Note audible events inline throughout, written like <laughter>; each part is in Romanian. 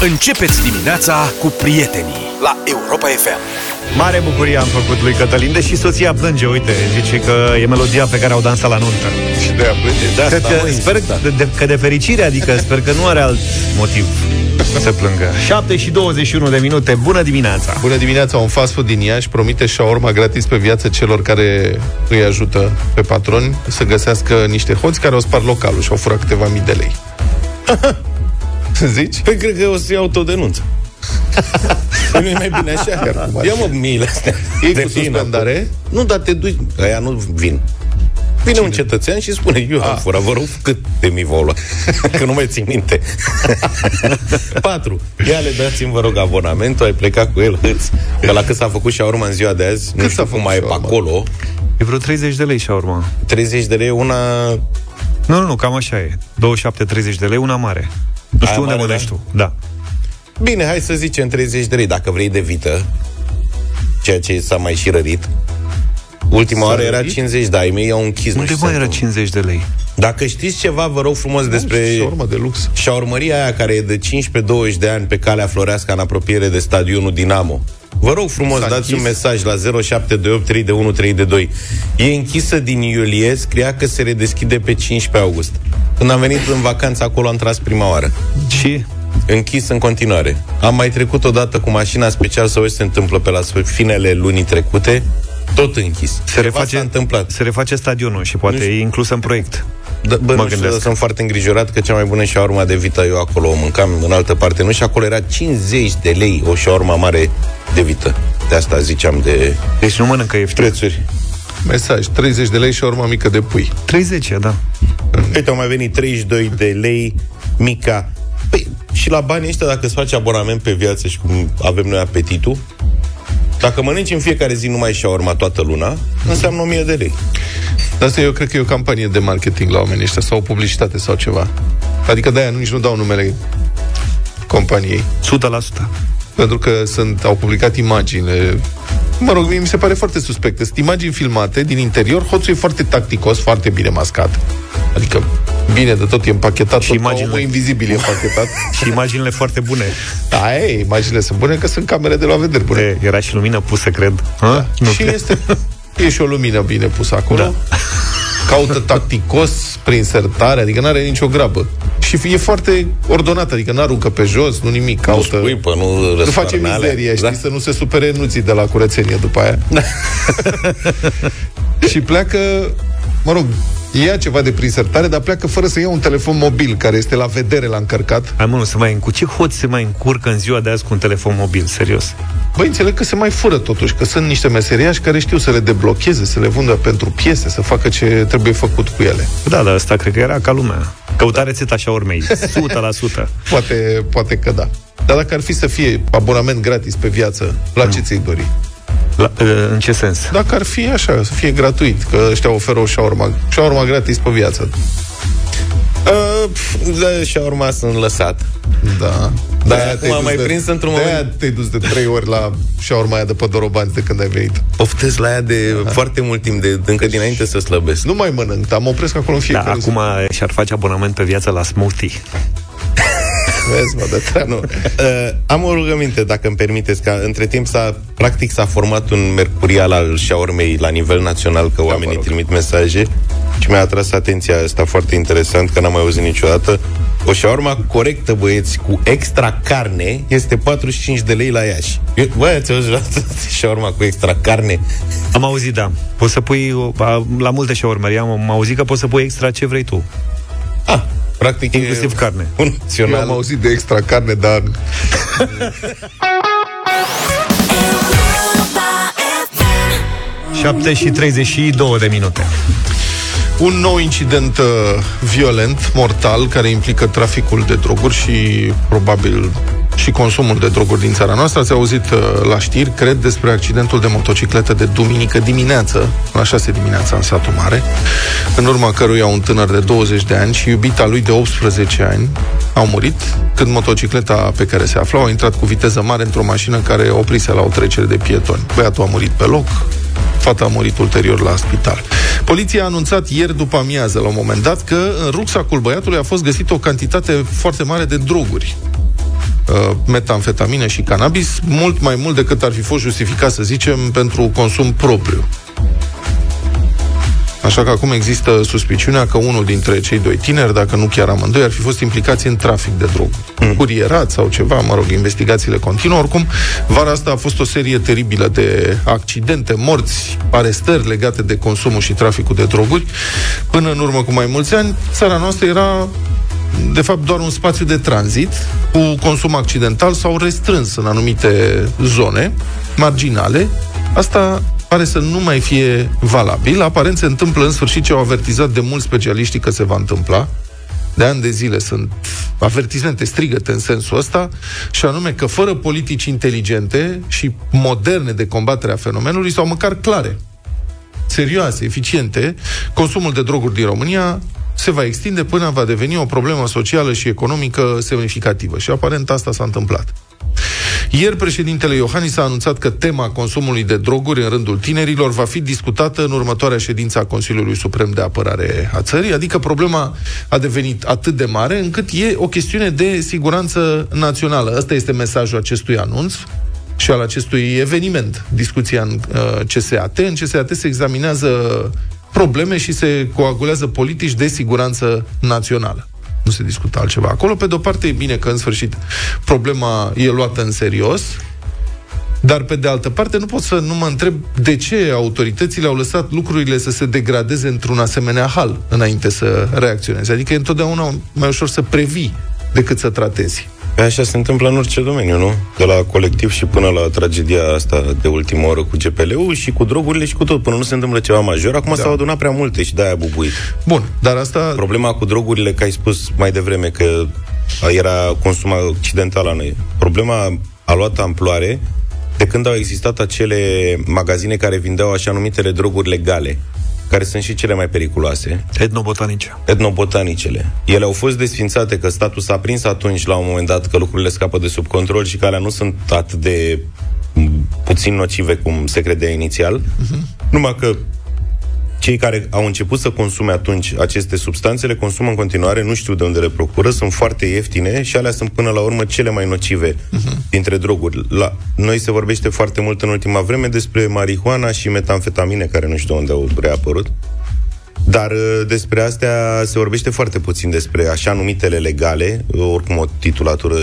Începeți dimineața cu prietenii la Europa FM. Mare bucurie am făcut lui Cătălin, deși soția plânge, uite, zice că e melodia pe care au dansat la nuntă. Și de a plânge. De asta, că, sper de, de, că de fericire, adică sper că nu are alt motiv să plângă. 7 și 21 de minute, bună dimineața! Bună dimineața, un fast food din Iași promite shawarma gratis pe viață celor care îi ajută pe patroni să găsească niște hoți care au spart localul și au furat câteva mii de lei. <laughs> <laughs> Zici? Păi cred că o să iau autodenunță. Păi nu e mai bine așa? Ia mă miile astea. Ei cu suspendare? Nu, dar te duci... Aia nu vin. Vine Cine? un cetățean și spune, eu am furat, vă rog, cât de mi vă <laughs> Că nu mai țin minte. <laughs> Patru. Ia le dați-mi, vă rog, abonamentul, ai plecat cu el, hâți. Că la cât s-a făcut și urma în ziua de azi, cât nu știu cum mai e pe acolo. E vreo 30 de lei și urma. 30 de lei una... Nu, nu, nu, cam așa e. 27-30 de lei, una mare. Nu știu Aia unde mănești da? tu. Da. Bine, hai să zicem 30 de lei, dacă vrei de vită, ceea ce s-a mai și rărit. Ultima oară era 50, dar ai mei au închis. Unde mai era 50 de lei? Dacă știți ceva, vă rog frumos despre șaurma de lux. Șaurmăria aia care e de 15-20 de ani pe calea Floreasca în apropiere de stadionul Dinamo. Vă rog frumos, S-a dați închis. un mesaj la 0728 E închisă din iulie, scria că se redeschide pe 15 august. Când am venit în vacanță acolo am tras prima oară. Și? Închis în continuare. Am mai trecut odată cu mașina special să văd ce se întâmplă pe la finele lunii trecute tot închis. Se reface, întâmplat. se reface stadionul și poate e inclus în proiect. Da, bă, mă nu știu, sunt foarte îngrijorat că cea mai bună șaurma de vită eu acolo o mâncam în altă parte, nu? Și acolo era 50 de lei o șaurma mare de vită. De asta ziceam de... Deci nu mănâncă ieftin. Prețuri. Mesaj, 30 de lei și urma mică de pui. 30, da. Uite, au mai venit 32 de lei mica. Păi, și la banii ăștia, dacă îți faci abonament pe viață și cum avem noi apetitul, dacă mănânci în fiecare zi numai și urma toată luna, înseamnă 1000 de lei. Dar asta eu cred că e o campanie de marketing la oamenii ăștia sau o publicitate sau ceva. Adică de-aia nu, nici nu dau numele companiei. 100%. Pentru că sunt, au publicat imagini. Mă rog, mie mi se pare foarte suspect. Sunt imagini filmate din interior, hoțul e foarte tacticos, foarte bine mascat. Adică bine de tot e împachetat, și tot imaginile... invizibil e împachetat. <laughs> și imaginile foarte bune. Da, e, imaginile sunt bune că sunt camere de la vedere bune. E, era și lumină pusă, cred. Da. Nu și cred. este E și o lumină bine pusă acolo. Da. Caută tacticos prin sertare, adică nu are nicio grabă. Și e foarte ordonat, adică nu aruncă pe jos, nu nimic. Caută, nu scuipă, nu, nu face mizerie, știi, da? să nu se supere nuții de la curățenie după aia. Da. <laughs> și pleacă, mă rog, ia ceva de prin sertare, dar pleacă fără să ia un telefon mobil care este la vedere la încărcat. Hai mă, nu se mai încurcă. Ce hoți se mai încurcă în ziua de azi cu un telefon mobil, serios? Băi, înțeleg că se mai fură totuși, că sunt niște meseriași care știu să le deblocheze, să le vândă pentru piese, să facă ce trebuie făcut cu ele. Da, dar asta cred că era ca lumea. Căuta rețeta așa urmei, 100%. <laughs> poate, poate că da. Dar dacă ar fi să fie abonament gratis pe viață, la mm. ce ți-ai dori? La, în ce sens? Dacă ar fi așa, să fie gratuit, că ăștia oferă o șaurma, șaurma gratis pe viață. Uh, de șaurma sunt lăsat. Da. Da, acum am mai de, prins într-un moment... De te-ai dus de trei ori la șaurma aia de pe Dorobanți de când ai venit. Oftez la ea de Aha. foarte mult timp, de, încă dinainte să slăbesc. Nu mai mănânc, dar mă opresc acolo în da, fiecare da, acum și-ar face abonament pe viață la smoothie. Vezi, mă, de treabă. Nu. Uh, am o rugăminte, dacă îmi permiteți, că între timp s-a, practic s-a format un mercurial al șaurmei la nivel național, că da, oamenii trimit mesaje și mi-a atras atenția asta foarte interesant, că n-am mai auzit niciodată. O șaurma corectă, băieți, cu extra carne, este 45 de lei la Iași. Băi, ați auzit șaurma <laughs> cu extra carne? Am auzit, da. Poți să pui, la multe șaurmări, am, am auzit că poți să pui extra ce vrei tu. Ah, Practic Inclusiv e carne. Funcțional. Eu am auzit de extra carne, dar... 7 și 32 de minute. Un nou incident uh, violent, mortal, care implică traficul de droguri și probabil și consumul de droguri din țara noastră. Ați auzit uh, la știri, cred, despre accidentul de motocicletă de duminică dimineață, la 6 dimineața în satul mare, în urma căruia un tânăr de 20 de ani și iubita lui de 18 ani au murit când motocicleta pe care se aflau a intrat cu viteză mare într-o mașină care oprise la o trecere de pietoni. Băiatul a murit pe loc, fata a murit ulterior la spital. Poliția a anunțat ieri după amiază, la un moment dat, că în rucsacul băiatului a fost găsit o cantitate foarte mare de droguri uh, metamfetamină și cannabis, mult mai mult decât ar fi fost justificat, să zicem, pentru consum propriu. Așa că acum există suspiciunea că unul dintre cei doi tineri, dacă nu chiar amândoi, ar fi fost implicați în trafic de drog. Mm. Curierat sau ceva, mă rog, investigațiile continuă. Oricum, vara asta a fost o serie teribilă de accidente, morți, arestări legate de consumul și traficul de droguri. Până în urmă cu mai mulți ani, țara noastră era de fapt doar un spațiu de tranzit cu consum accidental sau restrâns în anumite zone marginale. Asta pare să nu mai fie valabil. Aparent se întâmplă în sfârșit ce au avertizat de mulți specialiști că se va întâmpla. De ani de zile sunt avertizmente strigăte în sensul ăsta, și anume că fără politici inteligente și moderne de combatere a fenomenului, sau măcar clare, serioase, eficiente, consumul de droguri din România se va extinde până va deveni o problemă socială și economică semnificativă. Și aparent asta s-a întâmplat. Ieri, președintele Iohannis a anunțat că tema consumului de droguri în rândul tinerilor va fi discutată în următoarea ședință a Consiliului Suprem de Apărare a țării, adică problema a devenit atât de mare încât e o chestiune de siguranță națională. Ăsta este mesajul acestui anunț și al acestui eveniment, discuția în uh, CSAT. În CSAT se examinează probleme și se coagulează politici de siguranță națională nu se discută altceva. Acolo, pe de-o parte, e bine că, în sfârșit, problema e luată în serios, dar, pe de altă parte, nu pot să nu mă întreb de ce autoritățile au lăsat lucrurile să se degradeze într-un asemenea hal înainte să reacționeze. Adică e întotdeauna mai ușor să previi decât să tratezi. Pe așa se întâmplă în orice domeniu, nu? De la colectiv și până la tragedia asta de ultimă oră cu GPL-ul și cu drogurile și cu tot, până nu se întâmplă ceva major. Acum da. s-au adunat prea multe și de-aia bubuit. Bun, dar asta... Problema cu drogurile, că ai spus mai devreme că era consum accidental la noi. Problema a luat amploare de când au existat acele magazine care vindeau așa numitele droguri legale care sunt și cele mai periculoase. Etnobotanice. Etnobotanicele. Ele au fost desfințate că statul s-a prins atunci, la un moment dat, că lucrurile scapă de sub control și că alea nu sunt atât de puțin nocive cum se credea inițial. Uh-huh. Numai că cei care au început să consume atunci aceste substanțe le consumă în continuare, nu știu de unde le procură, sunt foarte ieftine și alea sunt până la urmă cele mai nocive uh-huh. dintre droguri. La noi se vorbește foarte mult în ultima vreme despre marihuana și metamfetamine, care nu știu de unde au reapărut. Dar uh, despre astea se vorbește foarte puțin despre așa numitele legale, oricum o titulatură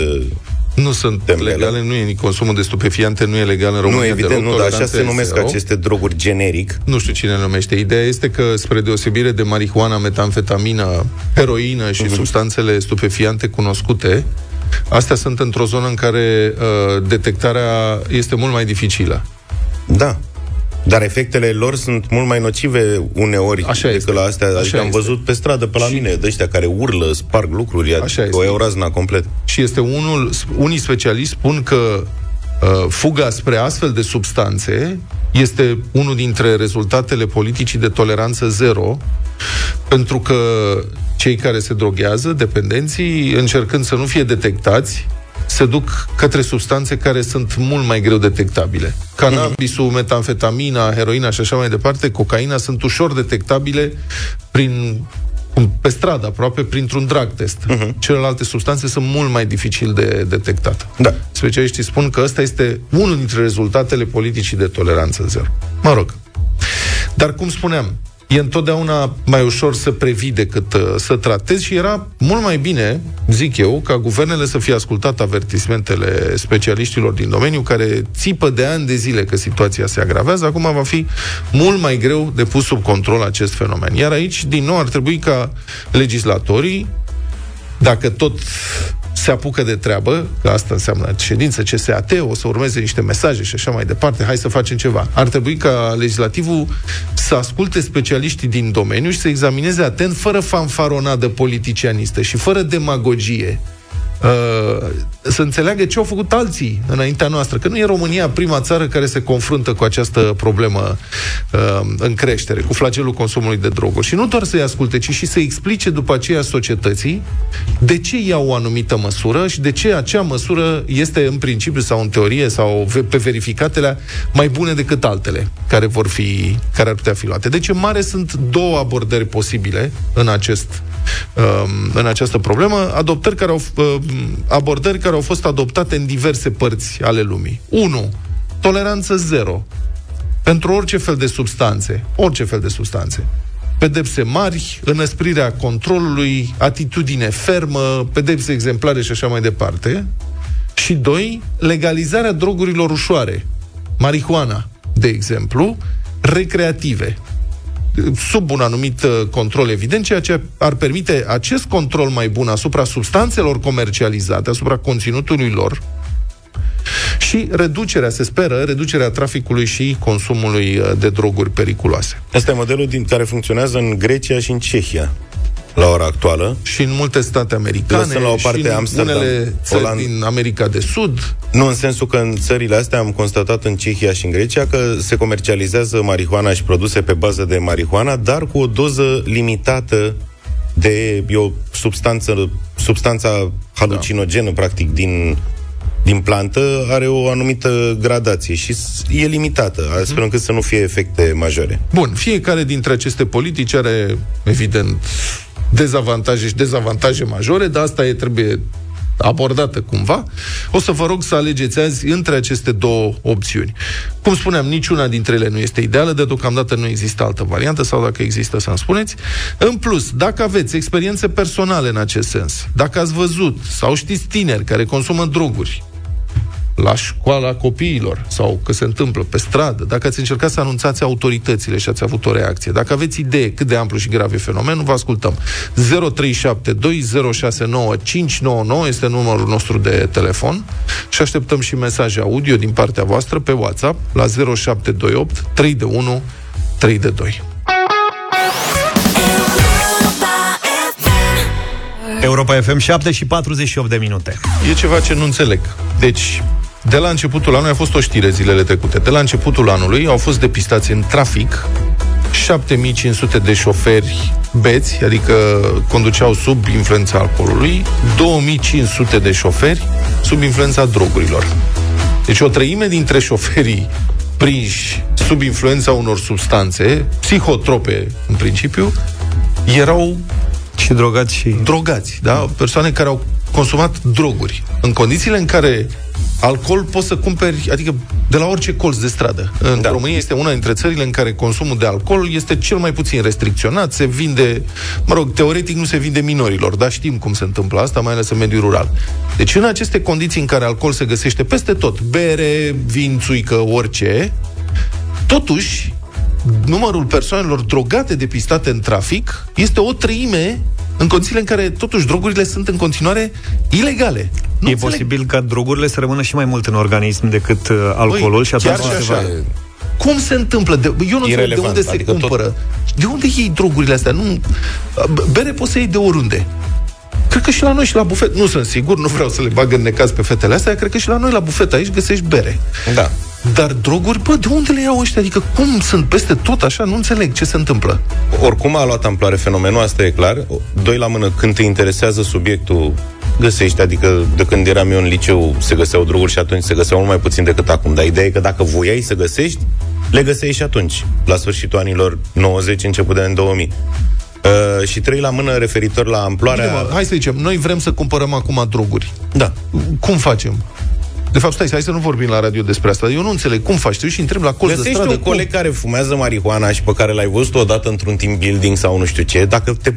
nu sunt Temele. legale, nu e nici consumul de stupefiante, nu e legal în România Nu, evident, deloc, nu, dar așa se numesc zero. aceste droguri generic. Nu știu cine le numește. Ideea este că, spre deosebire de marihuana, metamfetamină, heroină și uh-huh. substanțele stupefiante cunoscute, astea sunt într-o zonă în care uh, detectarea este mult mai dificilă. Da. Dar efectele lor sunt mult mai nocive uneori Așa decât este. la astea. Așa adică am văzut pe stradă pe la și... mine de ăștia care urlă, sparg lucruri, Așa adică o eurazna complet. Și este unul, unii specialiști spun că uh, fuga spre astfel de substanțe este unul dintre rezultatele politicii de toleranță zero, pentru că cei care se droghează, dependenții, încercând să nu fie detectați, se duc către substanțe care sunt mult mai greu detectabile. Cannabisul, metamfetamina, heroina și așa mai departe, cocaina sunt ușor detectabile prin pe stradă, aproape printr-un drag test. Uh-huh. Celelalte substanțe sunt mult mai dificil de detectat. Da. Specialiștii spun că ăsta este unul dintre rezultatele politicii de toleranță zero. Mă rog. Dar, cum spuneam, e întotdeauna mai ușor să previi decât uh, să tratezi și era mult mai bine, zic eu, ca guvernele să fie ascultat avertismentele specialiștilor din domeniu care țipă de ani de zile că situația se agravează, acum va fi mult mai greu de pus sub control acest fenomen. Iar aici, din nou, ar trebui ca legislatorii dacă tot se apucă de treabă, că asta înseamnă ședință CSAT, o să urmeze niște mesaje și așa mai departe, hai să facem ceva. Ar trebui ca legislativul să asculte specialiștii din domeniu și să examineze atent, fără fanfaronadă politicianistă și fără demagogie, Uh, să înțeleagă ce au făcut alții înaintea noastră, că nu e România prima țară care se confruntă cu această problemă uh, în creștere, cu flagelul consumului de droguri. Și nu doar să-i asculte, ci și să explice după aceea societății de ce iau o anumită măsură și de ce acea măsură este în principiu sau în teorie sau pe verificatele mai bune decât altele care vor fi, care ar putea fi luate. Deci în mare sunt două abordări posibile în acest um, în această problemă, adoptări care au uh, abordări care au fost adoptate în diverse părți ale lumii. 1. Toleranță zero pentru orice fel de substanțe, orice fel de substanțe. Pedepse mari, înăsprirea controlului, atitudine fermă, pedepse exemplare și așa mai departe. Și doi, legalizarea drogurilor ușoare, marihuana, de exemplu, recreative, sub un anumit uh, control evident, ceea ce ar permite acest control mai bun asupra substanțelor comercializate, asupra conținutului lor, și reducerea, se speră, reducerea traficului și consumului uh, de droguri periculoase. Asta e modelul din care funcționează în Grecia și în Cehia la ora actuală. Și în multe state americane, Lăsând la o parte și în Amsterdam, unele țări Oland- din America de Sud. Nu în sensul că în țările astea am constatat în Cehia și în Grecia că se comercializează marihuana și produse pe bază de marihuana, dar cu o doză limitată de e o substanță, substanța halucinogenă, da. practic, din, din plantă, are o anumită gradație și s- e limitată, astfel încât să nu fie efecte majore. Bun, fiecare dintre aceste politici are, evident, dezavantaje și dezavantaje majore, dar asta e, trebuie abordată cumva. O să vă rog să alegeți azi între aceste două opțiuni. Cum spuneam, niciuna dintre ele nu este ideală, de deocamdată nu există altă variantă, sau dacă există să-mi spuneți. În plus, dacă aveți experiențe personale în acest sens, dacă ați văzut sau știți tineri care consumă droguri, la școala copiilor sau că se întâmplă pe stradă, dacă ați încercat să anunțați autoritățile și ați avut o reacție, dacă aveți idee cât de amplu și grav e fenomenul, vă ascultăm. 0372069599 este numărul nostru de telefon și așteptăm și mesaje audio din partea voastră pe WhatsApp la 0728 3 de 1 3 de 2. Europa FM 7 și 48 de minute. E ceva ce nu înțeleg. Deci, de la începutul anului, a fost o știre zilele trecute, de la începutul anului au fost depistați în trafic 7500 de șoferi beți, adică conduceau sub influența alcoolului, 2500 de șoferi sub influența drogurilor. Deci o treime dintre șoferii prinși sub influența unor substanțe, psihotrope în principiu, erau Și drogați și... drogați, da? Persoane care au consumat droguri. În condițiile în care alcool poți să cumperi, adică de la orice colț de stradă. În da. România este una dintre țările în care consumul de alcool este cel mai puțin restricționat, se vinde, mă rog, teoretic nu se vinde minorilor, dar știm cum se întâmplă asta, mai ales în mediul rural. Deci în aceste condiții în care alcool se găsește peste tot, bere, vin, țuică, orice, totuși numărul persoanelor drogate depistate în trafic este o treime în condițiile în care, totuși, drogurile sunt în continuare ilegale. Nu e înțeleg. posibil ca drogurile să rămână și mai mult în organism decât uh, alcoolul Băi, și atunci chiar și se va... așa. Cum se întâmplă? De, eu nu înțeleg de Irelevant, unde se adică tot- cumpără. De unde iei drogurile astea? Nu, bere poți să iei de oriunde. Cred că și la noi și la bufet, nu sunt sigur, nu vreau să le bag în necaz pe fetele astea, cred că și la noi la bufet aici găsești bere. Da. Dar droguri, bă, de unde le iau ăștia? Adică cum sunt peste tot așa? Nu înțeleg ce se întâmplă. Oricum a luat amploare fenomenul, asta e clar. Doi la mână, când te interesează subiectul, găsești, adică de când eram eu în liceu se găseau droguri și atunci se găseau mult mai puțin decât acum. Dar ideea e că dacă voiai să găsești, le găseai și atunci, la sfârșitul anilor 90, început de în 2000. Uh, și trei la mână referitor la amploarea... Bine, mă, hai să zicem, noi vrem să cumpărăm acum droguri. Da. Cum facem? De fapt, stai, hai să nu vorbim la radio despre asta. Eu nu înțeleg cum faci. Tu și întreb la colț de Găsești stradă. un coleg care fumează marihuana și pe care l-ai văzut odată într-un team building sau nu știu ce, dacă te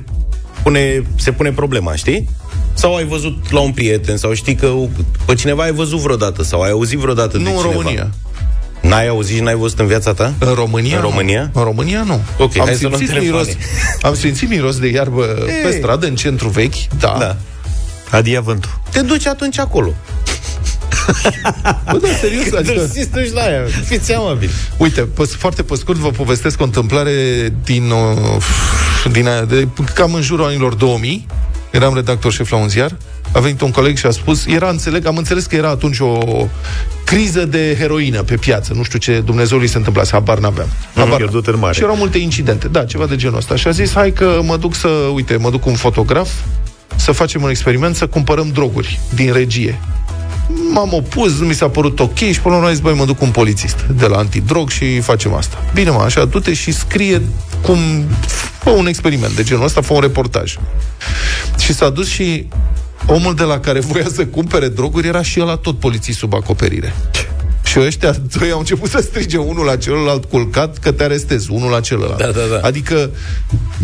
pune, se pune problema, știi? Sau ai văzut la un prieten, sau știi că pe cineva ai văzut vreodată, sau ai auzit vreodată Nu de în cineva. România. N-ai auzit și n-ai văzut în viața ta? În România? În nu. România? În România nu. Ok, am hai să luăm simțit telefoane. miros, Am simțit miros de iarbă pe stradă, în centru vechi, da. Da. Adia vântul. Te duci atunci acolo. <laughs> Bă, da, serios, adică... Te duci la aia. Fiți amabil. Uite, pe, foarte pe scurt vă povestesc o întâmplare din, uh, din aia, de, cam în jurul anilor 2000. Eram redactor șef la un ziar. A venit un coleg și a spus, era, înțeleg, am înțeles că era atunci o criză de heroină pe piață. Nu știu ce Dumnezeului se întâmplase, habar n-aveam. Am Habar pierdut în mare. Și erau multe incidente. Da, ceva de genul ăsta. Și a zis, hai că mă duc să, uite, mă duc cu un fotograf să facem un experiment, să cumpărăm droguri din regie. M-am opus, nu mi s-a părut ok și până la urmă a zis, băi, mă duc cu un polițist de la antidrog și facem asta. Bine, mă, așa, du-te și scrie cum... Fă un experiment de genul ăsta, fă un reportaj. Și s-a dus și omul de la care voia să cumpere droguri era și ăla tot polițist sub acoperire. Și ăștia doi au început să strige unul la celălalt culcat că te arestezi, unul la celălalt. Da, da, da. Adică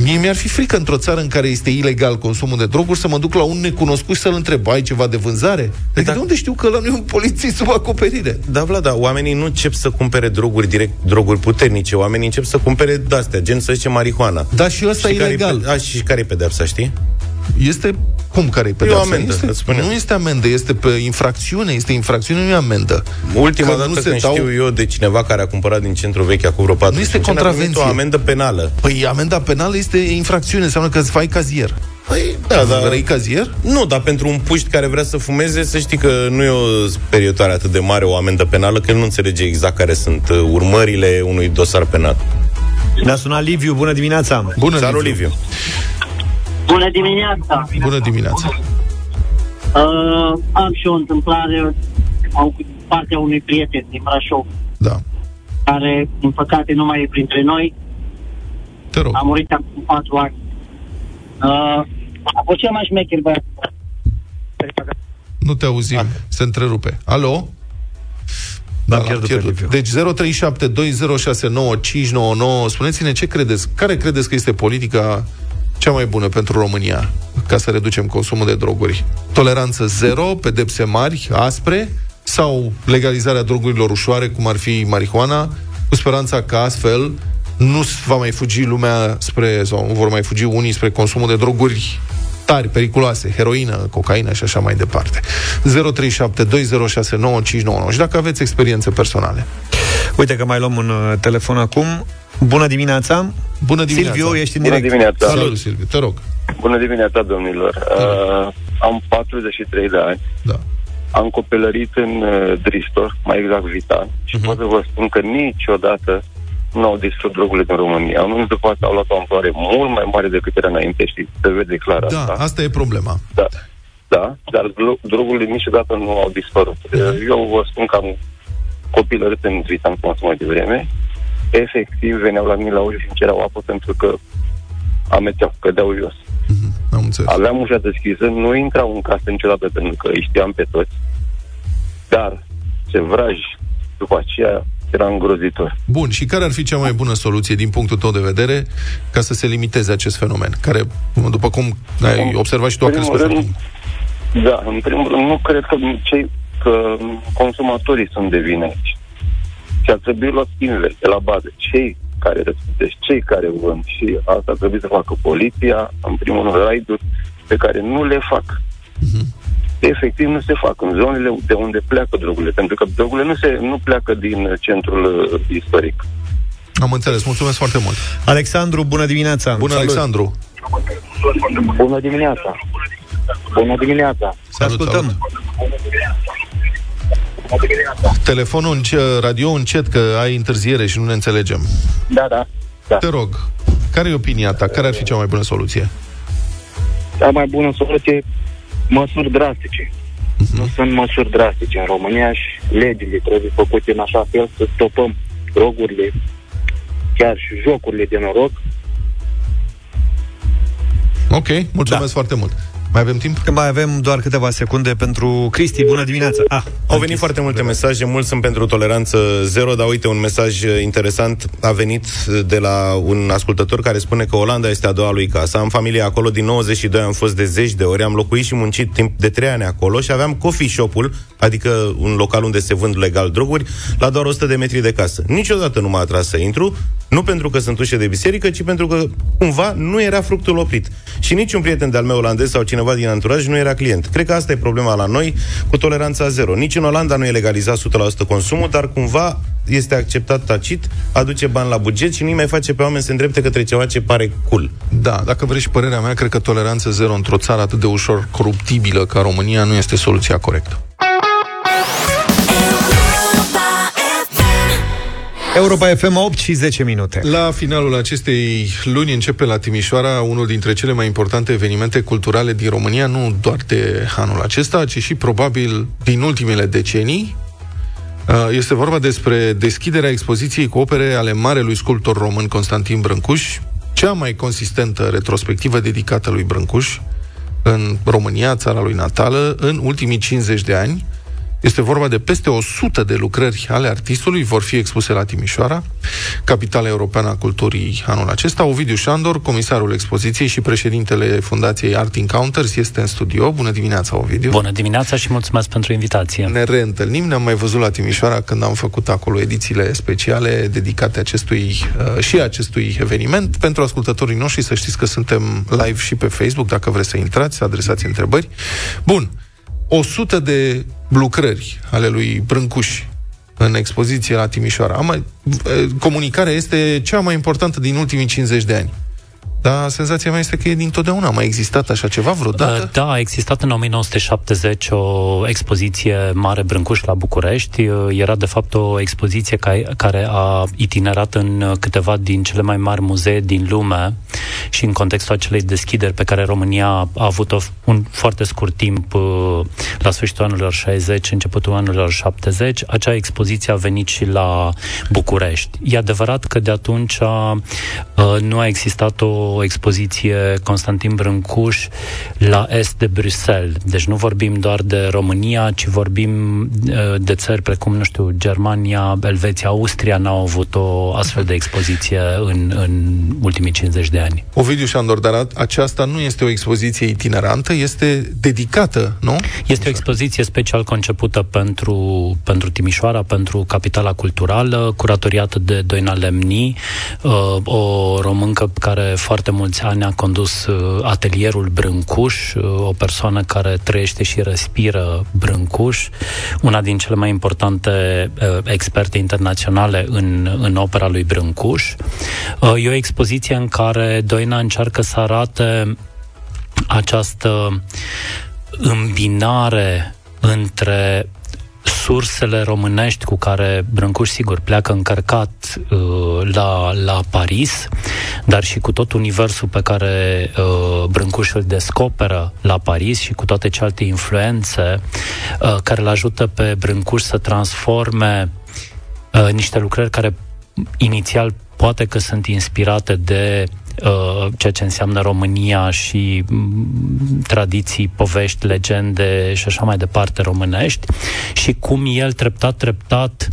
mie mi-ar fi frică într-o țară în care este ilegal consumul de droguri să mă duc la un necunoscut și să-l întreb, ai ceva de vânzare? Adică Da. de unde știu că ăla nu e un polițist sub acoperire? Da, Vlad, da, oamenii nu încep să cumpere droguri direct, droguri puternice, oamenii încep să cumpere de-astea, gen să zicem marihuana. Da, și ăsta e care ilegal. A, și care e pedepsa, știi? Este cum care e pedeapsa? amendă, este, îți spun eu. nu este amendă, este pe infracțiune, este infracțiune, nu e amendă. Ultima Că dată nu se când dau- știu eu de cineva care a cumpărat din centru vechi acum vreo 4 Nu este contravenție. o amendă penală. Păi amenda penală este infracțiune, înseamnă că îți faci cazier. Păi, da, da. Vrei cazier? Nu, dar pentru un puști care vrea să fumeze, să știi că nu e o periotoare atât de mare o amendă penală, că el nu înțelege exact care sunt uh, urmările unui dosar penal. Ne-a sunat Liviu, bună dimineața! Bună, Salut, Liviu. Liviu. Bună dimineața! Bună dimineața. Uh, am și o întâmplare au partea unui prieten din Brașov, Da. care, din păcate, nu mai e printre noi. Te rog. A murit acum patru ani. Uh, a fost cel mai șmecher băiat. Nu te auzim. Ah. Se întrerupe. Alo? Da, l-am pierdut pe Liviu. Deci 0372069599 Spuneți-ne ce credeți, care credeți că este politica cea mai bună pentru România ca să reducem consumul de droguri? Toleranță zero, pedepse mari, aspre sau legalizarea drogurilor ușoare, cum ar fi marihuana, cu speranța că astfel nu va mai fugi lumea spre, sau nu vor mai fugi unii spre consumul de droguri tari, periculoase, heroină, cocaină și așa mai departe. 0372069599 și dacă aveți experiențe personale. Uite că mai luăm un uh, telefon acum. Bună dimineața! Bună dimineața! Silviu, ești în Bună direct. dimineața. Salut, Silviu, te rog. Bună dimineața, domnilor. Uh, am 43 de ani. Da. Am copilărit în uh, Dristor, mai exact Vitan, și Mhm. pot să vă spun că niciodată nu au distrus drogurile din România. În momentul de față au luat o amploare mult mai mare decât era înainte și se vede clar Da, asta. asta e problema. Da, da, dar dro- drogurile niciodată nu au dispărut. Uh, Eu vă spun că am copilărit în Vitan, cum am spus mai devreme. Efectiv, veneau la mine la ușă și îmi cereau apă pentru că amețeau, cădeau jos. Mhm, Am înțeles. Aveam ușa deschisă, nu intrau în casă niciodată pentru că îi știam pe toți. Dar ce vraj după aceea era îngrozitor. Bun, și care ar fi cea mai bună soluție din punctul tău de vedere ca să se limiteze acest fenomen, care, după cum ai observat și tu, a În primul crescut foarte rând, Da, în primul rând, nu cred că cei că consumatorii sunt de vină aici. Și ar trebui luat invers, de la bază. Cei care răspundeți, cei care vând și asta ar trebui să facă poliția, în primul rând, raiduri pe care nu le fac. Efectiv nu se fac în zonele de unde pleacă drogurile, pentru că drogurile nu, se, nu pleacă din centrul uh, istoric. Am înțeles, mulțumesc foarte mult. Alexandru, bună dimineața! Bună, Alexandru. Bună dimineața! Bună dimineața! Să ascultăm! Telefonul, înce- radio încet, că ai întârziere și nu ne înțelegem. Da, da. da. Te rog, care e opinia ta? Care ar fi cea mai bună soluție? cea mai bună soluție, măsuri drastice. Nu sunt măsuri drastice în România și legile trebuie făcute în așa fel să stopăm drogurile, chiar și jocurile de noroc. Ok, mulțumesc da. foarte mult. Mai avem timp? Că mai avem doar câteva secunde pentru Cristi. Bună dimineața! Ah, Au venit foarte multe mesaje, mulți sunt pentru toleranță zero, dar uite, un mesaj uh, interesant a venit uh, de la un ascultător care spune că Olanda este a doua lui casă. Am familie acolo, din 92 am fost de zeci de ori, am locuit și muncit timp de 3 ani acolo și aveam coffee shop-ul, adică un local unde se vând legal droguri, la doar 100 de metri de casă. Niciodată nu m-a atras să intru, nu pentru că sunt ușe de biserică, ci pentru că cumva nu era fructul oprit. Și niciun prieten de-al meu olandez sau cineva din anturaj nu era client. Cred că asta e problema la noi cu toleranța zero. Nici în Olanda nu e legalizat 100% consumul, dar cumva este acceptat tacit, aduce bani la buget și nu mai face pe oameni să îndrepte către ceva ce pare cool. Da, dacă vrei și părerea mea, cred că toleranță zero într-o țară atât de ușor coruptibilă ca România nu este soluția corectă. Europa FM 8 și 10 minute. La finalul acestei luni începe la Timișoara unul dintre cele mai importante evenimente culturale din România, nu doar de anul acesta, ci și probabil din ultimele decenii. Uh, Este vorba despre deschiderea expoziției cu opere ale marelui sculptor român Constantin Brâncuș, cea mai consistentă retrospectivă dedicată lui Brâncuș, în România, țara lui natală, în ultimii 50 de ani. Este vorba de peste 100 de lucrări ale artistului, vor fi expuse la Timișoara, capitala europeană a culturii anul acesta. Ovidiu Șandor, comisarul expoziției și președintele Fundației Art Encounters, este în studio. Bună dimineața, Ovidiu! Bună dimineața și mulțumesc pentru invitație! Ne reîntâlnim, ne-am mai văzut la Timișoara când am făcut acolo edițiile speciale dedicate acestui uh, și acestui eveniment. Pentru ascultătorii noștri să știți că suntem live și pe Facebook, dacă vreți să intrați, să adresați întrebări. Bun, 100 de lucrări ale lui Brâncuș în expoziție la Timișoara. Am, comunicarea este cea mai importantă din ultimii 50 de ani. Dar senzația mea este că e dintotdeauna. A mai existat așa ceva vreodată? Da, a existat în 1970 o expoziție mare Brâncuș la București. Era de fapt o expoziție care a itinerat în câteva din cele mai mari muzee din lume și în contextul acelei deschideri pe care România a avut-o un foarte scurt timp la sfârșitul anilor 60, începutul anilor 70, acea expoziție a venit și la București. E adevărat că de atunci nu a existat o o expoziție Constantin Brâncuș la est de Bruxelles. Deci nu vorbim doar de România, ci vorbim uh, de țări precum, nu știu, Germania, Elveția, Austria n-au avut o astfel de expoziție în, în ultimii 50 de ani. Ovidiu Șandor, dar aceasta nu este o expoziție itinerantă, este dedicată, nu? Este o expoziție special concepută pentru, pentru Timișoara, pentru capitala culturală, curatoriată de Doina Lemni, uh, o româncă care foarte foarte mulți ani a condus uh, atelierul Brâncuș, uh, o persoană care trăiește și respiră Brâncuș, una din cele mai importante uh, experte internaționale în, în opera lui Brâncuș. E o expoziție în care Doina încearcă să arate această îmbinare între sursele românești cu care Brâncuș, sigur, pleacă încărcat uh, la, la Paris, dar și cu tot universul pe care uh, Brâncuș îl descoperă la Paris și cu toate celelalte influențe uh, care îl ajută pe Brâncuș să transforme uh, niște lucrări care inițial poate că sunt inspirate de Uh, ceea ce înseamnă România și mm, tradiții, povești, legende și așa mai departe românești și cum el treptat, treptat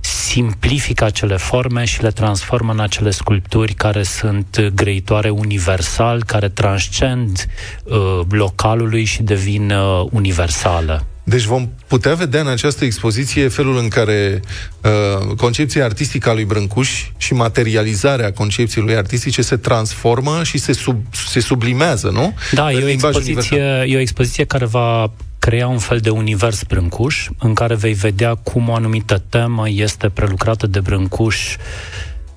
simplifică acele forme și le transformă în acele sculpturi care sunt grăitoare universal, care transcend uh, localului și devin uh, universale. Deci vom putea vedea în această expoziție felul în care uh, concepția artistică a lui Brâncuș și materializarea concepției lui artistice se transformă și se, sub, se sublimează, nu? Da, e o, expoziție, e o expoziție care va crea un fel de univers Brâncuș, în care vei vedea cum o anumită temă este prelucrată de Brâncuș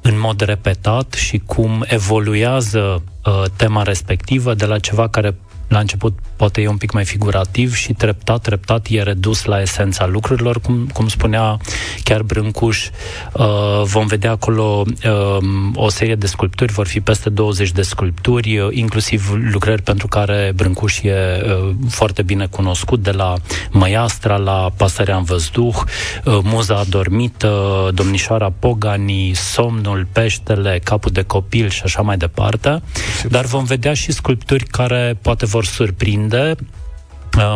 în mod repetat și cum evoluează uh, tema respectivă de la ceva care la început poate e un pic mai figurativ și treptat, treptat e redus la esența lucrurilor, cum, cum spunea chiar Brâncuș. Uh, vom vedea acolo uh, o serie de sculpturi, vor fi peste 20 de sculpturi, uh, inclusiv lucrări pentru care Brâncuș e uh, foarte bine cunoscut, de la Măiastra la Pasărea în văzduh, uh, Muza adormită, Domnișoara Pogani, Somnul, Peștele, Capul de copil și așa mai departe. Dar vom vedea și sculpturi care poate vor surprinde.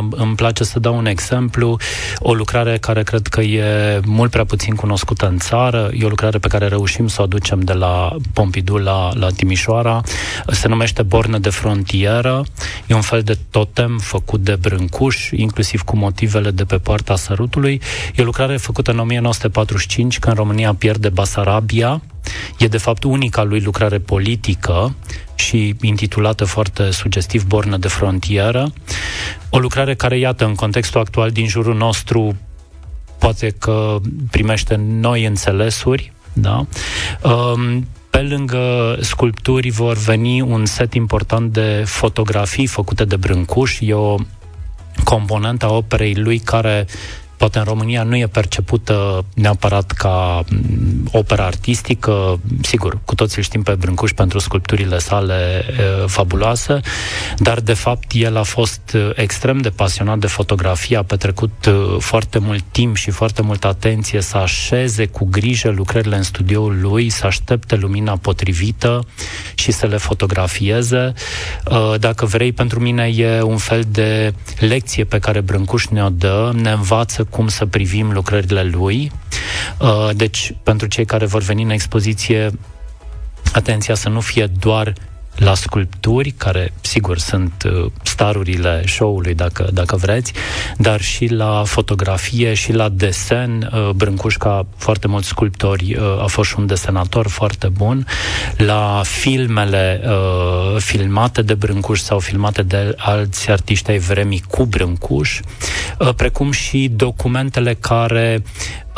Îmi place să dau un exemplu, o lucrare care cred că e mult prea puțin cunoscută în țară, e o lucrare pe care reușim să o aducem de la Pompidou la, la Timișoara, se numește Bornă de frontieră, e un fel de totem făcut de brâncuș, inclusiv cu motivele de pe poarta sărutului, e o lucrare făcută în 1945, când România pierde Basarabia, E de fapt unica lui lucrare politică și intitulată foarte sugestiv Bornă de frontieră. O lucrare care, iată, în contextul actual din jurul nostru, poate că primește noi înțelesuri, da? Um, pe lângă sculpturi vor veni un set important de fotografii făcute de Brâncuș. E o componentă a operei lui care poate în România nu e percepută neapărat ca mm, opera artistică, sigur, cu toții știm pe Brâncuș pentru sculpturile sale uh, fabuloase, dar de fapt el a fost uh, extrem de pasionat de fotografie, a petrecut uh, foarte mult timp și foarte multă atenție să așeze cu grijă lucrările în studioul lui, să aștepte lumina potrivită și să le fotografieze. Uh, dacă vrei, pentru mine e un fel de lecție pe care Brâncuș ne-o dă, ne învață cum să privim lucrările lui. Uh, deci, pentru cei care vor veni în expoziție, atenția să nu fie doar la sculpturi, care sigur sunt uh, starurile show-ului, dacă, dacă vreți, dar și la fotografie și la desen. Uh, Brâncușca, foarte mulți sculptori, uh, a fost și un desenator foarte bun. La filmele filmate de Brâncuș sau filmate de alți artiști ai vremii cu Brâncuș, precum și documentele care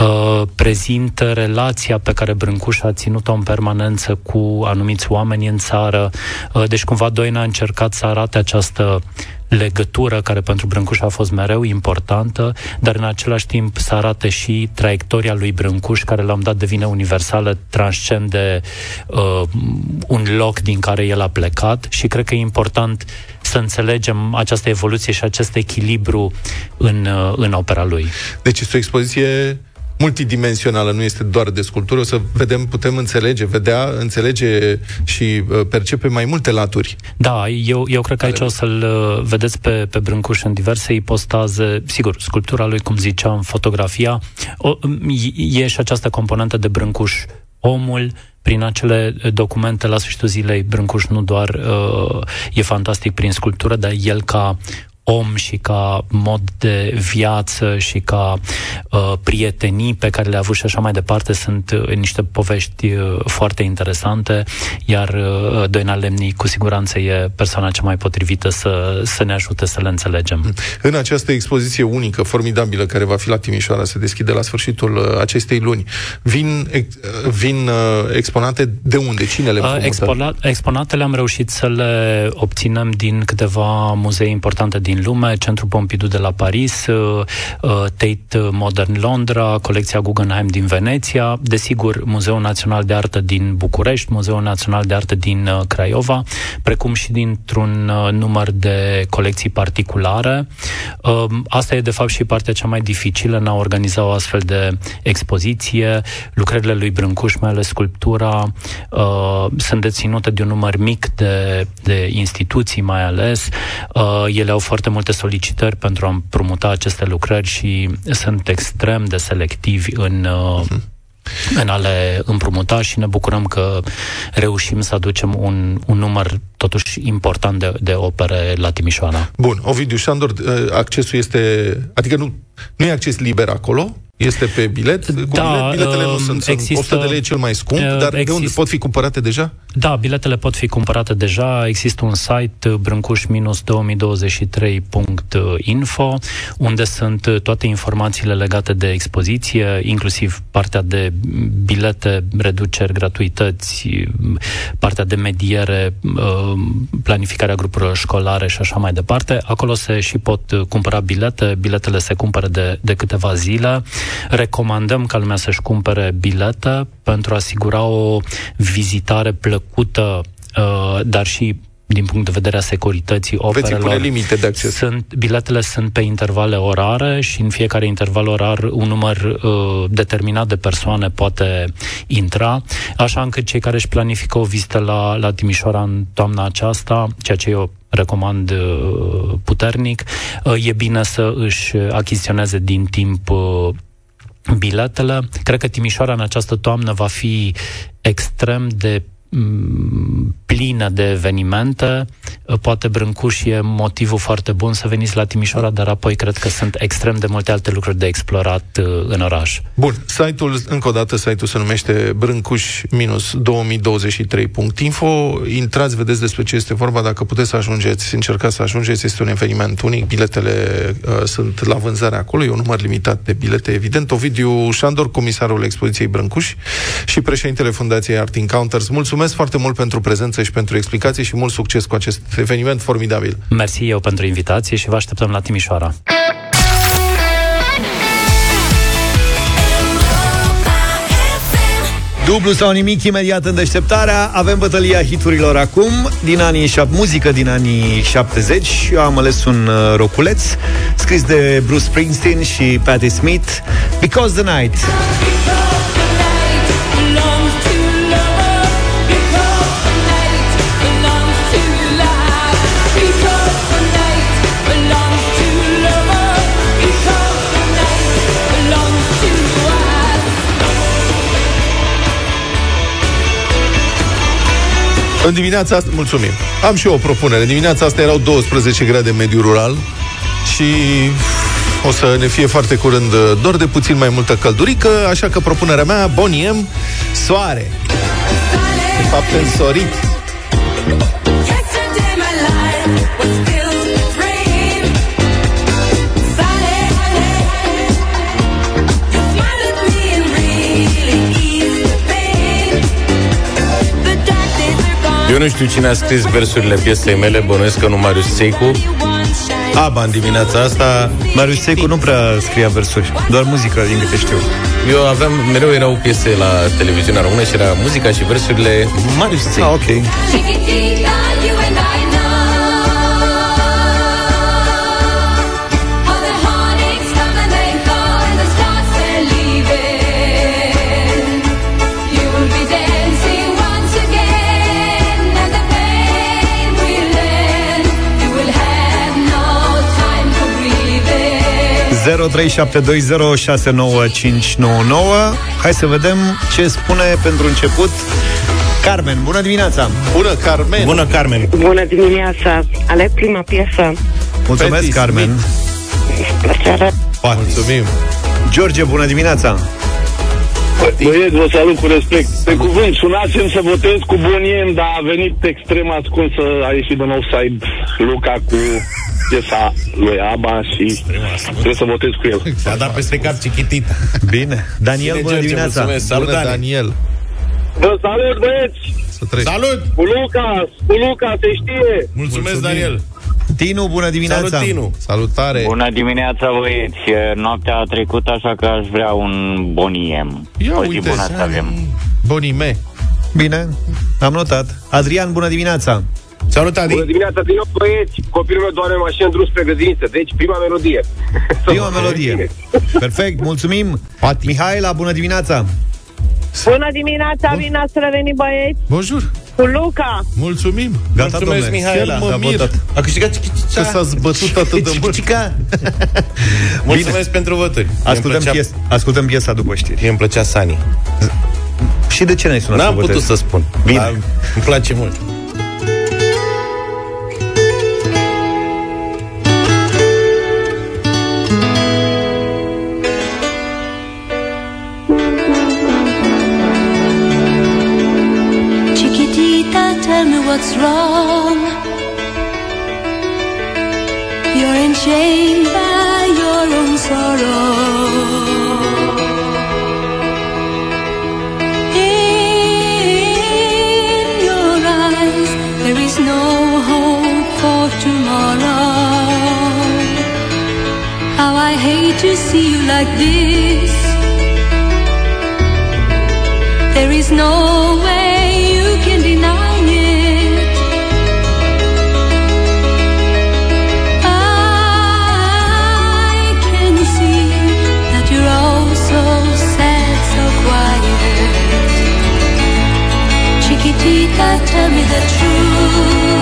Uh, prezintă relația pe care Brâncuș a ținut-o în permanență cu anumiți oameni în țară. Uh, deci cumva Doina a încercat să arate această legătură care pentru Brâncuș a fost mereu importantă, dar în același timp să arate și traiectoria lui Brâncuș, care la un dat devine universală, transcende uh, un loc din care el a plecat și cred că e important să înțelegem această evoluție și acest echilibru în, uh, în opera lui. Deci este o expoziție multidimensională, nu este doar de sculptură, o să vedem, putem înțelege, vedea, înțelege și uh, percepe mai multe laturi. Da, eu, eu cred că aici o să-l uh, vedeți pe, pe Brâncuș în diverse ipostaze. Sigur, sculptura lui, cum ziceam, fotografia, o, e și această componentă de Brâncuș omul, prin acele documente la sfârșitul zilei, Brâncuș nu doar uh, e fantastic prin sculptură, dar el ca om și ca mod de viață și ca uh, prietenii pe care le-a avut și așa mai departe sunt uh, niște povești uh, foarte interesante, iar uh, Doina Lemni cu siguranță e persoana cea mai potrivită să, să ne ajute să le înțelegem. În această expoziție unică, formidabilă, care va fi la Timișoara, se deschide la sfârșitul uh, acestei luni, vin, ex, uh, vin uh, exponate de unde? Cine le uh, exponat, Exponatele am reușit să le obținem din câteva muzee importante din lume, Centrul Pompidou de la Paris, uh, uh, Tate Modern Londra, colecția Guggenheim din Veneția, desigur Muzeul Național de Artă din București, Muzeul Național de Artă din uh, Craiova, precum și dintr-un număr de colecții particulare. Um, asta e de fapt și partea cea mai dificilă în a organiza o astfel de expoziție. Lucrările lui Brâncuș, mai ales sculptura, sunt deținute de un număr mic de, de instituții mai ales. Ele au foarte foarte multe solicitări pentru a împrumuta aceste lucrări și sunt extrem de selectivi în, uh-huh în a le împrumuta și ne bucurăm că reușim să aducem un, un număr totuși important de, de opere la Timișoara. Bun, Ovidiu Șandor, uh, accesul este, adică nu, nu e acces liber acolo, este pe bilet? Cu da, bilet, biletele nu uh, sunt, există, sunt 100 de lei cel mai scump, uh, dar exist... de unde pot fi cumpărate deja? Da, biletele pot fi cumpărate deja. Există un site uh, brâncuș-2023.info unde sunt toate informațiile legate de expoziție, inclusiv partea de bilete, reduceri, gratuități, partea de mediere, planificarea grupurilor școlare și așa mai departe. Acolo se și pot cumpăra bilete. Biletele se cumpără de, de câteva zile. Recomandăm ca lumea să-și cumpere bilete pentru a asigura o vizitare plăcută, uh, dar și din punct de vedere a securității operelor. pune limite de acces. Sunt, biletele sunt pe intervale orare și în fiecare interval orar un număr uh, determinat de persoane poate intra, așa încât cei care își planifică o vizită la, la Timișoara în toamna aceasta, ceea ce eu recomand uh, puternic, uh, e bine să își achiziționeze din timp uh, biletele. Cred că Timișoara în această toamnă va fi extrem de Mm, plină de evenimente. Poate Brâncuș e motivul foarte bun să veniți la Timișoara, dar apoi cred că sunt extrem de multe alte lucruri de explorat uh, în oraș. Bun, site-ul, încă o dată, site-ul se numește brâncuș-2023.info. Intrați, vedeți despre ce este vorba, dacă puteți să ajungeți, încercați să ajungeți, este un eveniment unic, biletele uh, sunt la vânzare acolo, e un număr limitat de bilete, evident. Ovidiu Șandor, comisarul expoziției Brâncuș și președintele Fundației Art Encounters. Mulțumesc mulțumesc foarte mult pentru prezență și pentru explicații și mult succes cu acest eveniment formidabil. Mersi eu pentru invitație și vă așteptăm la Timișoara. Dublu sau nimic imediat în deșteptarea Avem bătălia hiturilor acum din anii șap- Muzică din anii 70 Eu am ales un uh, roculeț Scris de Bruce Springsteen și Patti Smith Because the Night În dimineața asta, mulțumim. Am și eu o propunere. În dimineața asta erau 12 grade mediu rural și o să ne fie foarte curând uh, dor de puțin mai multă căldurică, așa că propunerea mea, boniem, soare. De fapt, însorit. Eu nu știu cine a scris versurile piesei mele, bănuiesc că nu Marius Seicu. Aba în dimineața asta Marius Secu nu prea scria versuri Doar muzică, din câte știu Eu aveam, mereu erau piese la televiziunea română și era muzica și versurile Marius Seicu. Ah, ok 0372069599 Hai să vedem ce spune pentru început Carmen, bună dimineața! Bună, Carmen! Bună, Carmen! Bună dimineața! Aleg prima piesă. Mulțumesc, Patti Carmen! Plăcere. Mulțumim! George, bună dimineața! Băieți, vă salut cu respect. Pe cuvânt, sunați-mi să votez cu Boniem, dar a venit extrem ascunsă, a ieșit din offside Luca cu piesa lui Aba și trebuie să votez cu el. A dat peste cap chichitita. Bine. Daniel, Bine, bună George, dimineața! mulțumesc. Salut, Bună, Dani. Daniel! Vă salut, băieți! Să trăiești. Salut! Cu Luca, cu Luca, se știe! Mulțumesc, Mulțumim. Daniel! Tinu, bună dimineața! Salut, Tinu! Salutare! Bună dimineața, băieți! Noaptea a trecut, așa că aș vrea un boniem. Ia o zi uite, bună să avem. Bonime! Bine, am notat. Adrian, bună dimineața! Salut, Adi! Bună dimineața din nou, băieți! Copilul meu doare mașină în drum spre grădiniță, deci prima melodie. <laughs> Prima melodie. Perfect, mulțumim! Pati. Mihaela, bună dimineața! Bună dimineața, bine ați revenit băieți Bonjour! cu Luca. Mulțumim! Gata, Mulțumesc, domnule. Mihaela! Chiar mă S-a mir. votat. A câștigat Ce s-a zbătut atât de mult? Cica. <laughs> Mulțumesc pentru voturi. Ascultăm, Mie îmi plăcea, pies, ascultăm piesa după știri. mie îmi plăcea Sani. Și de ce n-ai sunat N-am să votezi? putut să spun. Bine. Dar îmi place mult. What's wrong. You're enchained by your own sorrow. In your eyes, there is no hope for tomorrow. How I hate to see you like this. There is no tell me the truth.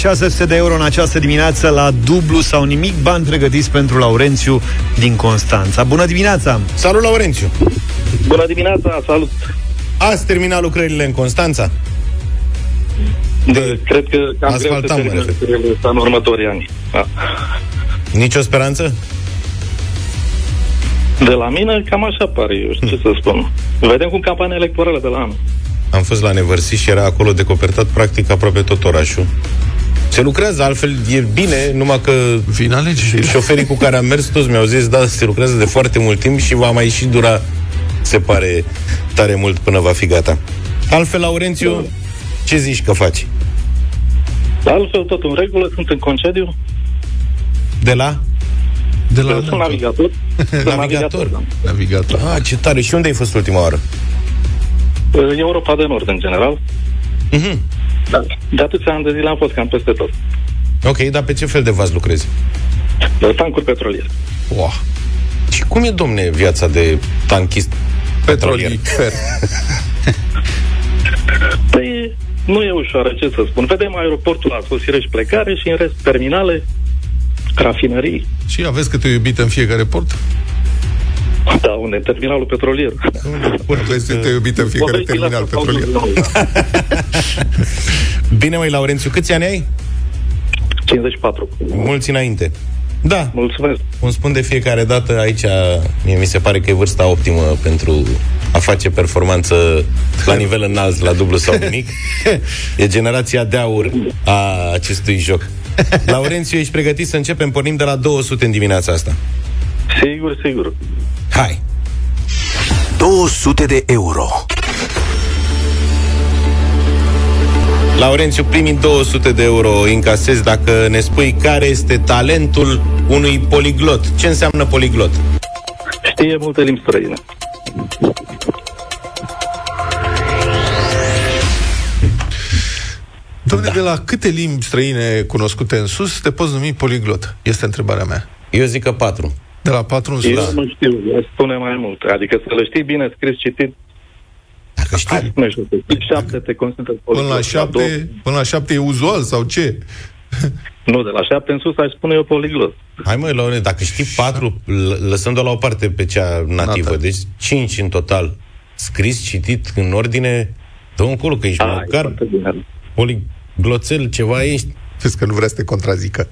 1600 de euro în această dimineață la dublu sau nimic bani pregătiți pentru Laurențiu din Constanța. Bună dimineața! Salut, Laurențiu! Bună dimineața, salut! Ați terminat lucrările în Constanța? De, cred că cam greu să Asfaltam, mă terminăm refer. lucrările astea în următorii ani. Da. Nici o speranță? De la mine, cam așa pare, eu știu ce să spun. Vedem cum campania electorală de la anul. Am fost la Nevărsi și era acolo decopertat practic aproape tot orașul. Se lucrează, altfel e bine, numai că Vin alegerile. șoferii cu care am mers toți mi-au zis, da, se lucrează de foarte mult timp și va mai și dura, se pare, tare mult până va fi gata. Altfel, Laurențiu, ce zici că faci? Dar altfel, tot în regulă, sunt în concediu, De la? De la sunt navigator. <laughs> Sunt Navigator. da. navigator. Ah, ce tare! Și unde ai fost ultima oară? În Europa de Nord, în general. Mhm. Da. De atâția ani de zile am fost cam peste tot. Ok, dar pe ce fel de vas lucrezi? De tancuri petroliere. Wow. Și cum e, domne, viața de tanchist petrolier? Petrolifer. <laughs> Păi, nu e ușoară, ce să spun. Vedem aeroportul la sosire și plecare și în rest terminale, rafinării. Și aveți câte o iubită în fiecare port? Da, unde? În terminalul petrolier. Aveți câte o iubită în fiecare Povestea terminal asta, petrolier. <laughs> Bine, măi, Laurențiu, câți ani ai? 54. Mulți înainte. Da, Mulțumesc. cum spun de fiecare dată, aici mie mi se pare că e vârsta optimă pentru a face performanță la nivel înalt, la dublu sau nimic. E generația de aur a acestui joc. Laurențiu, ești pregătit să începem? Pornim de la 200 în dimineața asta. Sigur, sigur. Hai! 200 de euro. Laurențiu, primii 200 de euro încasezi dacă ne spui care este talentul unui poliglot. Ce înseamnă poliglot? Știe multe limbi străine. Dom'le, de la câte limbi străine cunoscute în sus te poți numi poliglot? Este întrebarea mea. Eu zic că patru. De la patru în sus. Eu nu știu, aș spune mai mult. Adică să le știi bine scris, citit, Dacă știi. nu știu, șapte te consider Până la două- șapte, până la șapte e uzual sau ce? Nu, de la șapte în sus aș spune eu poliglot. Hai măi, Laurențiu, dacă știi patru, l- lăsând-o la o parte pe cea nativă, Nata. deci cinci în total, scris, citit, în ordine, dă un colo că ești Ah, e măcar foarte bine. poligloțel, ceva ești. Vezi că nu vrea să te contrazică.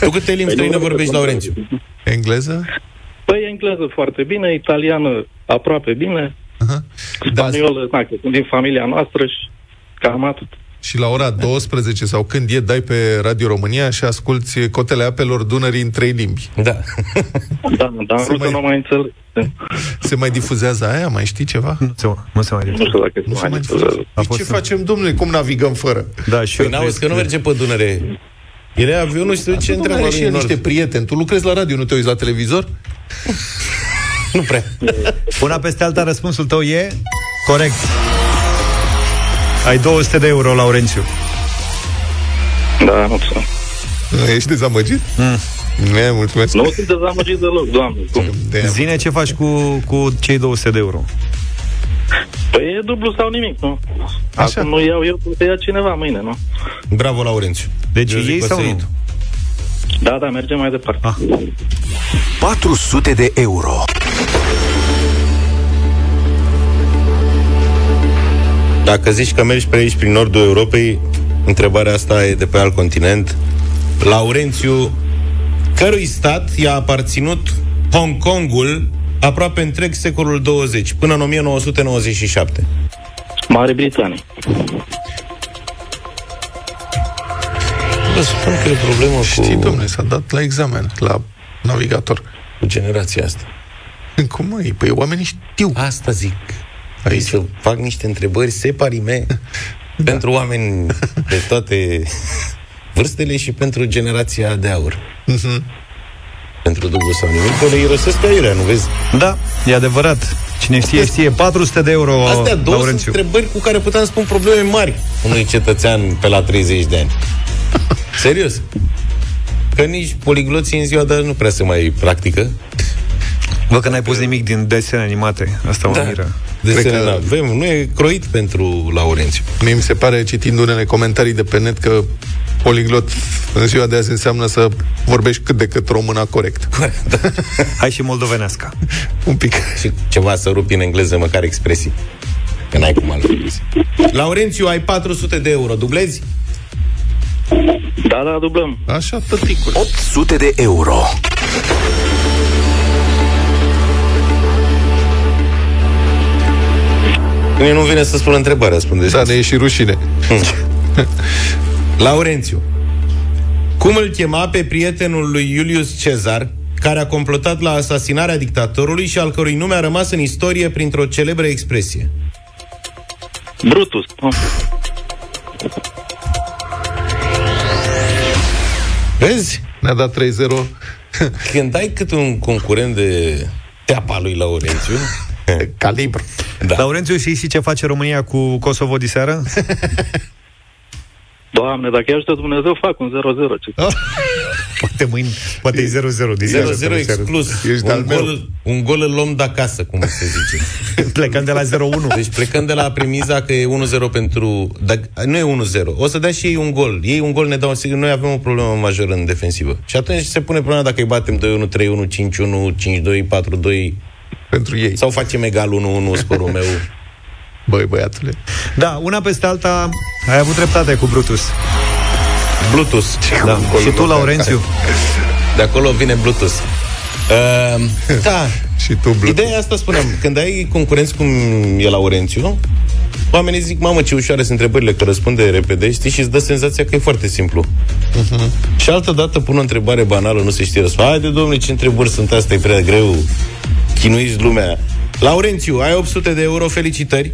Tu câte limbi străine vorbești, Laurențiu? Engleză? Păi engleză foarte bine, italiană aproape bine, Aha. Da, spaniolă, na, că sunt din familia noastră și cam atât. și la ora 12 sau când e, dai pe Radio România și asculti Cotele Apelor Dunării în trei limbi. Da. Da, dar în Se rusă mai- nu mai înțeleg. Se mai difuzează aia? Mai știi ceva? Nu se, nu se mai Nu ridică. știu dacă Nu se se mai mai difuzează. difuzează. Păi fost ce în- facem, domnule? Cum navigăm fără? Da, și Păi eu n-auzi că nu merge pe Dunăre. El e avionul și se duce între Domnule, are și el Nord. niște prieteni. Tu lucrezi la radio, nu te uiți la televizor? <laughs> Nu prea. Una peste alta, răspunsul tău e corect. Ai 200 de euro, Laurențiu. Da, nu știu. Ești dezamăgit? Mm. Ne, mulțumesc. Nu sunt dezamăgit deloc, doamne. Cum? De Zine ce faci cu, cu cei 200 de euro. Păi e dublu sau nimic, nu? Așa. Acum nu iau eu, să ia cineva mâine, nu? Bravo, Laurențiu. Deci Eu zic ei că o sau să nu? iei tu. Da, da, mergem mai departe. Ah. 400 de euro. Dacă zici că mergi pe aici, prin nordul Europei, întrebarea asta e de pe alt continent. Laurențiu, cărui stat i-a aparținut Hong Kongul aproape întreg secolul 20, până în 1997? Mare Britanie. Vă spun că e o problemă Știi, cu, domnule, s-a dat la examen, la navigator. cu generația asta. Cum mai? Păi oamenii știu. Asta zic. Aici. Aici să fac niște întrebări separime <laughs> da. pentru oameni de toate <laughs> vârstele și pentru generația de aur. Mhm. Pentru dublu sau nimic, că le irosesc aiurea, nu vezi? Da, e adevărat. Cine știe, știe. 400 de euro, Astea două sunt Laurențiu. întrebări cu care puteam spun probleme mari unui cetățean pe la 30 de ani. <laughs> Serios. Că nici poligloții în ziua de azi nu prea se mai practică. Văd că n-ai pus nimic din desene animate. Asta mă Da. miră. Cred Desene, că- că... avem, nu e croit pentru Laurențiu. Mie mi se pare, citind unele comentarii de pe net, că poliglot în ziua de azi înseamnă să vorbești cât de cât româna corect. <laughs> Hai și moldovenească. Un pic. Și ceva să rupi în engleză, măcar expresii. Că n-ai cum altfel. Laurențiu, ai 400 de euro. Dublezi? Da, da, dublăm. Așa, tăticule. 800 de euro. Mie nu vine să spun întrebarea, spune Da, ne e și rușine. <laughs> Laurențiu, cum îl chema pe prietenul lui Iulius Cezar, care a complotat la asasinarea dictatorului și al cărui nume a rămas în istorie printr-o celebră expresie? Brutus. Oh. Vezi? Ne-a dat 3-0. <laughs> Când ai cât un concurent de teapa lui Laurențiu, Calibru. Da. Laurențiu, știi și ce face România cu Kosovo diseară? <laughs> Doamne, dacă i ajută Dumnezeu, fac un 0-0. Ce... <laughs> Poate mâine, poate e 0-0. din 0-0 seară, seară. exclus. Ești de-al Un meu. gol, un gol îl luăm de acasă, cum se zice. <laughs> Plecăm de la 0-1. Deci plecăm de la premiza că e 1-0 pentru... Dar nu e 1-0. O să dea și ei un gol. Ei un gol ne dau sigur. Noi avem o problemă majoră în defensivă. Și atunci se pune problema dacă îi batem 2-1, 3-1, 5-1, 5-2, 4-2 Pentru ei. sau facem egal 1-1, sporul meu. <laughs> Băi, băiatule. Da, una peste alta, ai avut dreptate cu Brutus. Bluetooth. Da. Și tu, Laurențiu? De acolo vine Bluetooth. Uh, <laughs> da. Și tu, Bluetooth. Ideea asta spuneam, când ai concurenți cum e Laurențiu, oamenii zic, mamă, ce ușoare sunt întrebările, că răspunde repede, știi, și îți dă senzația că e foarte simplu. Uh-huh. Și altă dată pun o întrebare banală, nu se știe răspunsul. Haide, domnule, ce întrebări sunt astea, e prea greu. Chinuiți lumea. Laurențiu, ai 800 de euro, felicitări.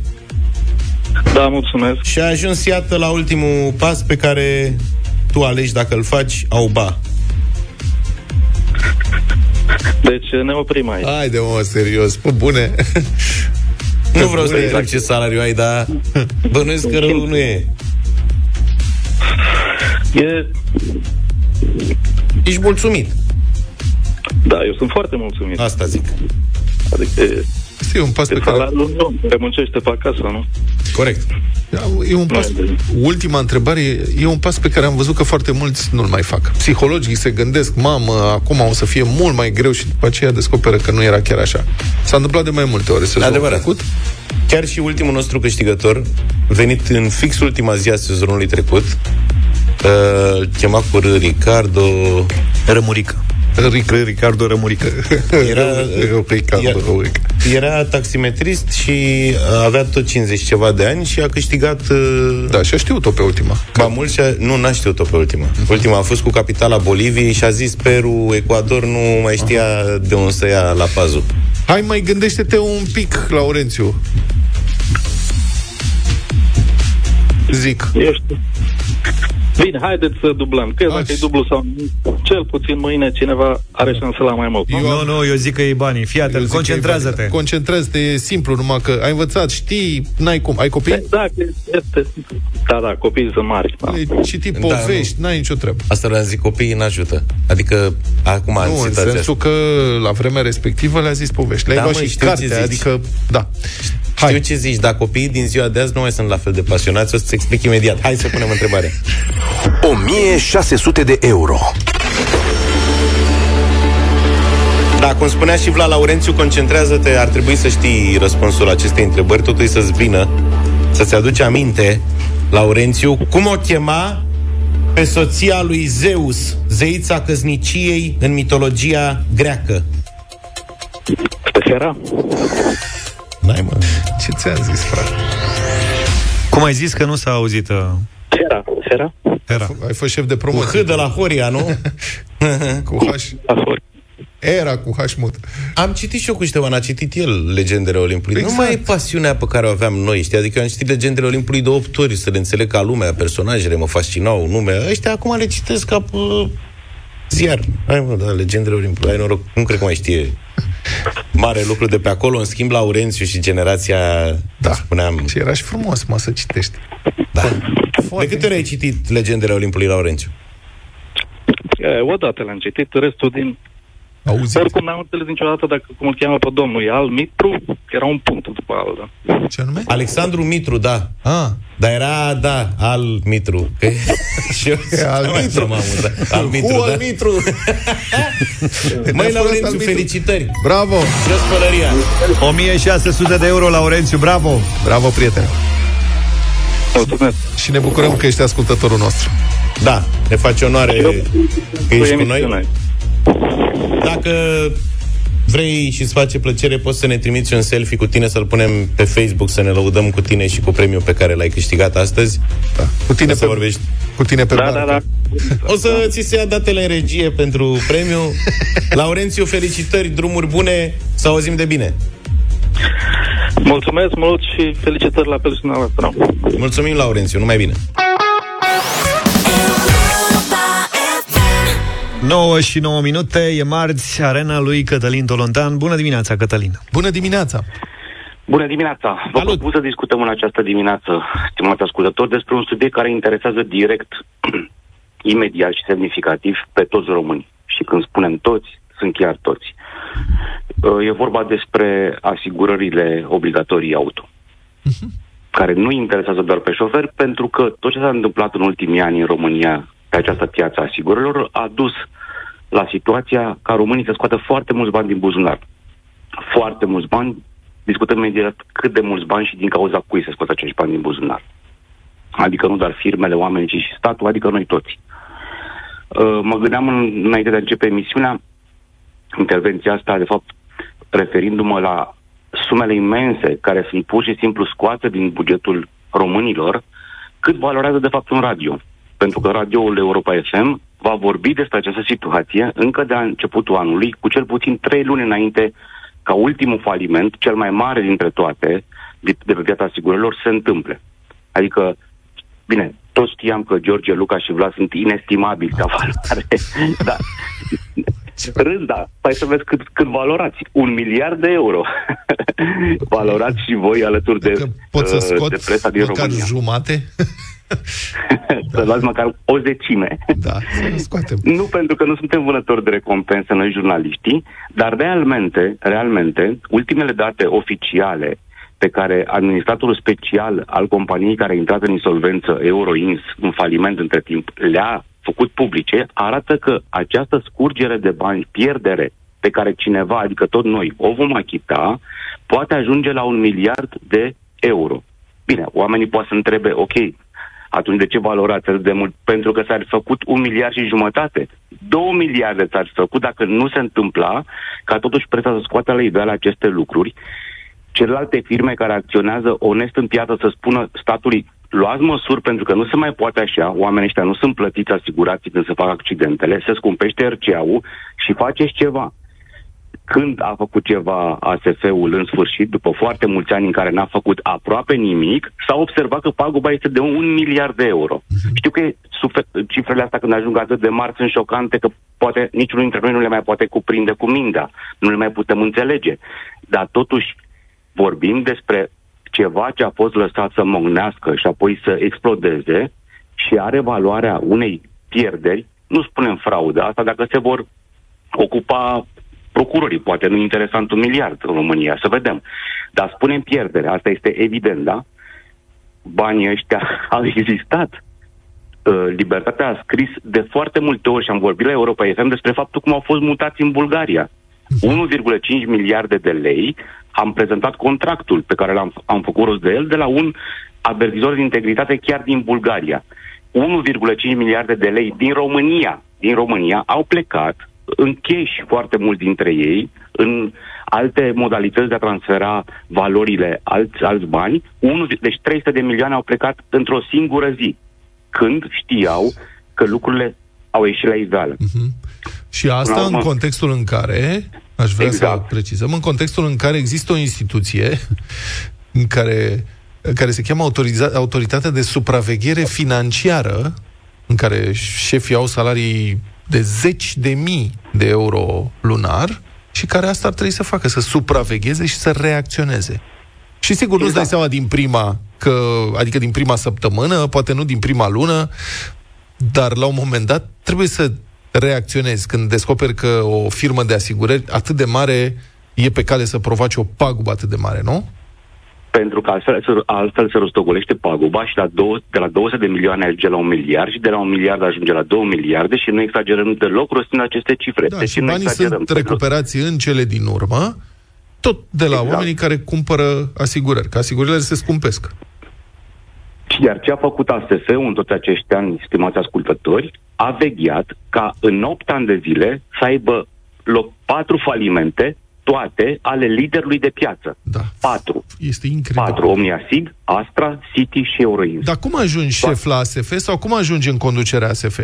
Da, mulțumesc. Și ai ajuns, iată, la ultimul pas pe care tu alegi dacă îl faci, au ba. Deci ne oprim aici. Haide, mă, serios. Pă, bune. Nu vreau să Bune. exact ce salariu ai, dar bănuiesc că rău nu e. E... Ești mulțumit. Da, eu sunt foarte mulțumit. Asta zic. Adică e, Este un pas e pe care... salariul meu, care muncește pe acasă, nu? Corect. E un pas, ultima întrebare e- e un pas pe care am văzut că foarte mulți nu-l mai fac. Psihologii se gândesc, mamă, acum o să fie mult mai greu și după aceea descoperă că nu era chiar așa. S-a întâmplat de mai multe ori sezonul Adevărat. trecut. Chiar și ultimul nostru câștigător, venit în fix ultima zi a sezonului trecut, uh, îl chema cu R, Ricardo... Rămurică. Ric, Ricardo Rămurică. Era, <laughs> Ricardo era- Rămurică. Era taximetrist și uh, avea tot 50 ceva de ani și a câștigat... uh, Da, și a știut-o pe ultima. Ba mult și a, nu, n-a știut-o pe ultima. Ultima a fost cu capitala Boliviei și a zis Peru, Ecuador, nu mai știa de unde să ia la pazul. Hai, mai gândește-te un pic, Laurențiu. Zic. Eu știu. Bine, haideți să dublăm. Că dacă e dublu sau nu, cel puțin mâine cineva are șanse la mai mult. Nu, nu, eu zic că e banii. Fii Eu atent, zic că e concentrează-te. valid. Concentrează-te, e simplu, numai că ai învățat, știi, n-ai cum. Ai copii? Da, este... Da, da, copiii sunt mari. Da. Ai citit Da, povești, n-ai nicio treabă. Asta vreau să zic, copiii n-ajută. Adică, acum, în Nu, în situația sensul că la vremea respectivă le-a zis povești. Le-ai Da, luat mă, și știu ce cartea, zici. adică, da. Hai. Știu ce zici, dar copiii din ziua de azi nu mai sunt la fel de pasionați, o să-ți explic imediat. Hai să punem întrebarea. 1600 de euro. Da, cum spunea și Vlad Laurențiu, concentrează-te, ar trebui să știi răspunsul acestei întrebări, totul să-ți vină, să-ți aduci aminte, Laurențiu, cum o chema pe soția lui Zeus, zeița căzniciei în mitologia greacă? Pe Hera? N-ai, mă. Ce ți-am zis, frate? Cum ai zis că nu s-a auzit? Uh, Hera. Hera? era. Ai fost șef de Cu promoție. H de la Horia, nu? <laughs> Cu H. Era cu H mut. Am citit și eu cu Ștefan, a citit el Legendele Olimpului. Exact. Nu mai e pasiunea pe care o aveam noi, știi? Adică eu am citit Legendele Olimpului de 8 ori, să le înțeleg ca lumea, personajele mă fascinau, nume. Ăștia acum le citesc ca pe ziar. Hai mă, da, Legendele Olimpului, ai noroc, nu cred că mai știe mare lucru de pe acolo. În schimb, Laurențiu și generația, da. spuneam... Și era și frumos, mă, să citești. Da. De câte ori ai citit Legendele Olimpului, Laurențiu? E, odată l-am citit, restul din Auzi? Oricum n-am înțeles niciodată dacă cum îl cheamă pe domnul. E al Mitru, era un punct după al. Da. Ce anume? Alexandru Mitru, da. Ah. Dar era, da, al Mitru. Că... <laughs> și eu al mai Mitru. m-am amuzat. Al Mitru, Cu da. <laughs> al Mitru. Măi, Al Laurențiu, Mitru. felicitări! Bravo! Jos pălăria! 1600 de euro, Laurențiu, bravo! Bravo, prietene! Mulțumesc! Și ne bucurăm că ești ascultătorul nostru. Da, ne face onoare că ești cu noi. Emisiune. Dacă vrei și îți face plăcere, poți să ne trimiți un selfie cu tine, să-l punem pe Facebook, să ne lăudăm cu tine și cu premiul pe care l-ai câștigat astăzi. Da. Cu tine să pe, vorbești. cu tine pe Da, barcă. da, da. O să ți se ia datele în regie pentru premiu. <laughs> Laurențiu, felicitări, drumuri bune, să auzim de bine. Mulțumesc mult și felicitări la persoana noastră. Mulțumim, Laurențiu, numai bine. 9 și 9 minute, e marți, arena lui Cătălin Tolontan. Bună dimineața, Cătălin! Bună dimineața! Bună dimineața! Vă propun să discutăm în această dimineață, stimați ascultători, despre un subiect care interesează direct, <clears throat> imediat și semnificativ pe toți românii. Și când spunem toți, sunt chiar toți. Uh, E vorba despre asigurările obligatorii auto, care nu interesează doar pe șoferi, pentru că tot ce s-a întâmplat în ultimii ani în România pe această piață a asigurărilor a dus la situația ca românii să scoată foarte mulți bani din buzunar. Foarte mulți bani, discutăm imediat cât de mulți bani și din cauza cui se scoată acești bani din buzunar. Adică nu doar firmele, oamenii, ci și statul, adică noi toți. Uh, mă gândeam în, înainte de a începe emisiunea, intervenția asta, de fapt, referindu-mă la sumele imense care sunt pur și simplu scoate din bugetul românilor, cât valorează de fapt un radio. Pentru că radioul Europa FM va vorbi despre această situație încă de la începutul anului, cu cel puțin trei luni înainte ca ultimul faliment, cel mai mare dintre toate, de, de pe piața asigurărilor, se întâmple. Adică, bine, toți știam că George, Luca și Vlad sunt inestimabili ca valoare, <laughs> dar Râs, da. Hai să vezi cât, cât valorați. Un miliard de euro. <laughs> valorați și voi alături de, Pot să uh, scot de presa din măcar România. jumate? <laughs> să luați măcar o decime. Da, să scoatem. Nu pentru că nu suntem vânători de recompense noi jurnaliștii, dar realmente, realmente, ultimele date oficiale pe care administratorul special al companiei care a intrat în insolvență Euroins, în faliment între timp, le-a făcut publice, arată că această scurgere de bani, pierdere pe care cineva, adică tot noi, o vom achita, poate ajunge la un miliard de euro. Bine, oamenii poate să întrebe, ok, atunci de ce valorați atât de mult? Pentru că s-ar fi făcut un miliard și jumătate. Două miliarde s-ar fi făcut dacă nu se întâmpla ca totuși presa să scoată la iveală aceste lucruri. Celelalte firme care acționează onest în piață să spună statului luați măsuri pentru că nu se mai poate așa, oamenii ăștia nu sunt plătiți asigurații când se fac accidentele, se scumpește RCA-ul și faceți ceva când a făcut ceva ASF-ul în sfârșit, după foarte mulți ani în care n-a făcut aproape nimic, s-a observat că paguba este de un miliard de euro. Știu că sufe- cifrele astea când ajung atât de mari sunt șocante că poate niciunul dintre noi nu le mai poate cuprinde cu mintea, nu le mai putem înțelege. Dar totuși vorbim despre ceva ce a fost lăsat să mognească și apoi să explodeze și are valoarea unei pierderi, nu spunem fraudă, asta dacă se vor ocupa procurorii, poate nu interesant un miliard în România, să vedem. Dar spunem pierdere, asta este evident, da? Banii ăștia <laughs> au existat. Uh, Libertatea a scris de foarte multe ori și am vorbit la Europa FM despre faptul cum au fost mutați în Bulgaria. 1,5 miliarde de lei, am prezentat contractul pe care l-am am făcut rost de el de la un avertizor de integritate chiar din Bulgaria. 1,5 miliarde de lei din România, din România au plecat în cash foarte mulți dintre ei, în alte modalități de a transfera valorile alți, alți bani. Unu, deci 300 de milioane au plecat într-o singură zi, când știau că lucrurile au ieșit la iveală. Și asta Până la în urmă- contextul în care, aș vrea Exact. să precizăm, în contextul în care există o instituție în care, care se cheamă autoriza- Autoritatea de Supraveghere Financiară, în care șefii au salarii de zeci de mii de euro lunar și care asta ar trebui să facă, să supravegheze și să reacționeze. Și sigur, nu-ți dai seama din prima, că, adică din prima săptămână, poate nu din prima lună, dar la un moment dat trebuie să reacționezi când descoperi că o firmă de asigurări atât de mare e pe cale să provoace o pagubă atât de mare, nu? Pentru că altfel, se- altfel se rostogolește paguba și la două, de la 200 de milioane ajunge la un miliard și de la un miliard ajunge la 2 miliarde și nu exagerăm deloc rostind aceste cifre. Da, deci și nu banii exagerăm. sunt recuperați în cele din urmă, tot de la Exact. oamenii care cumpără asigurări, că asigurările se scumpesc. Și Iar ce a făcut ASF-ul în toți acești ani, stimați ascultători, a vegheat ca în 8 ani de zile să aibă loc patru falimente, toate ale liderului de piață. Da. Patru. Este incredibil. Patru. Omniasig, Astra, City și Euroins. Dar cum ajungi șef la ASF sau cum ajungi în conducerea ASF?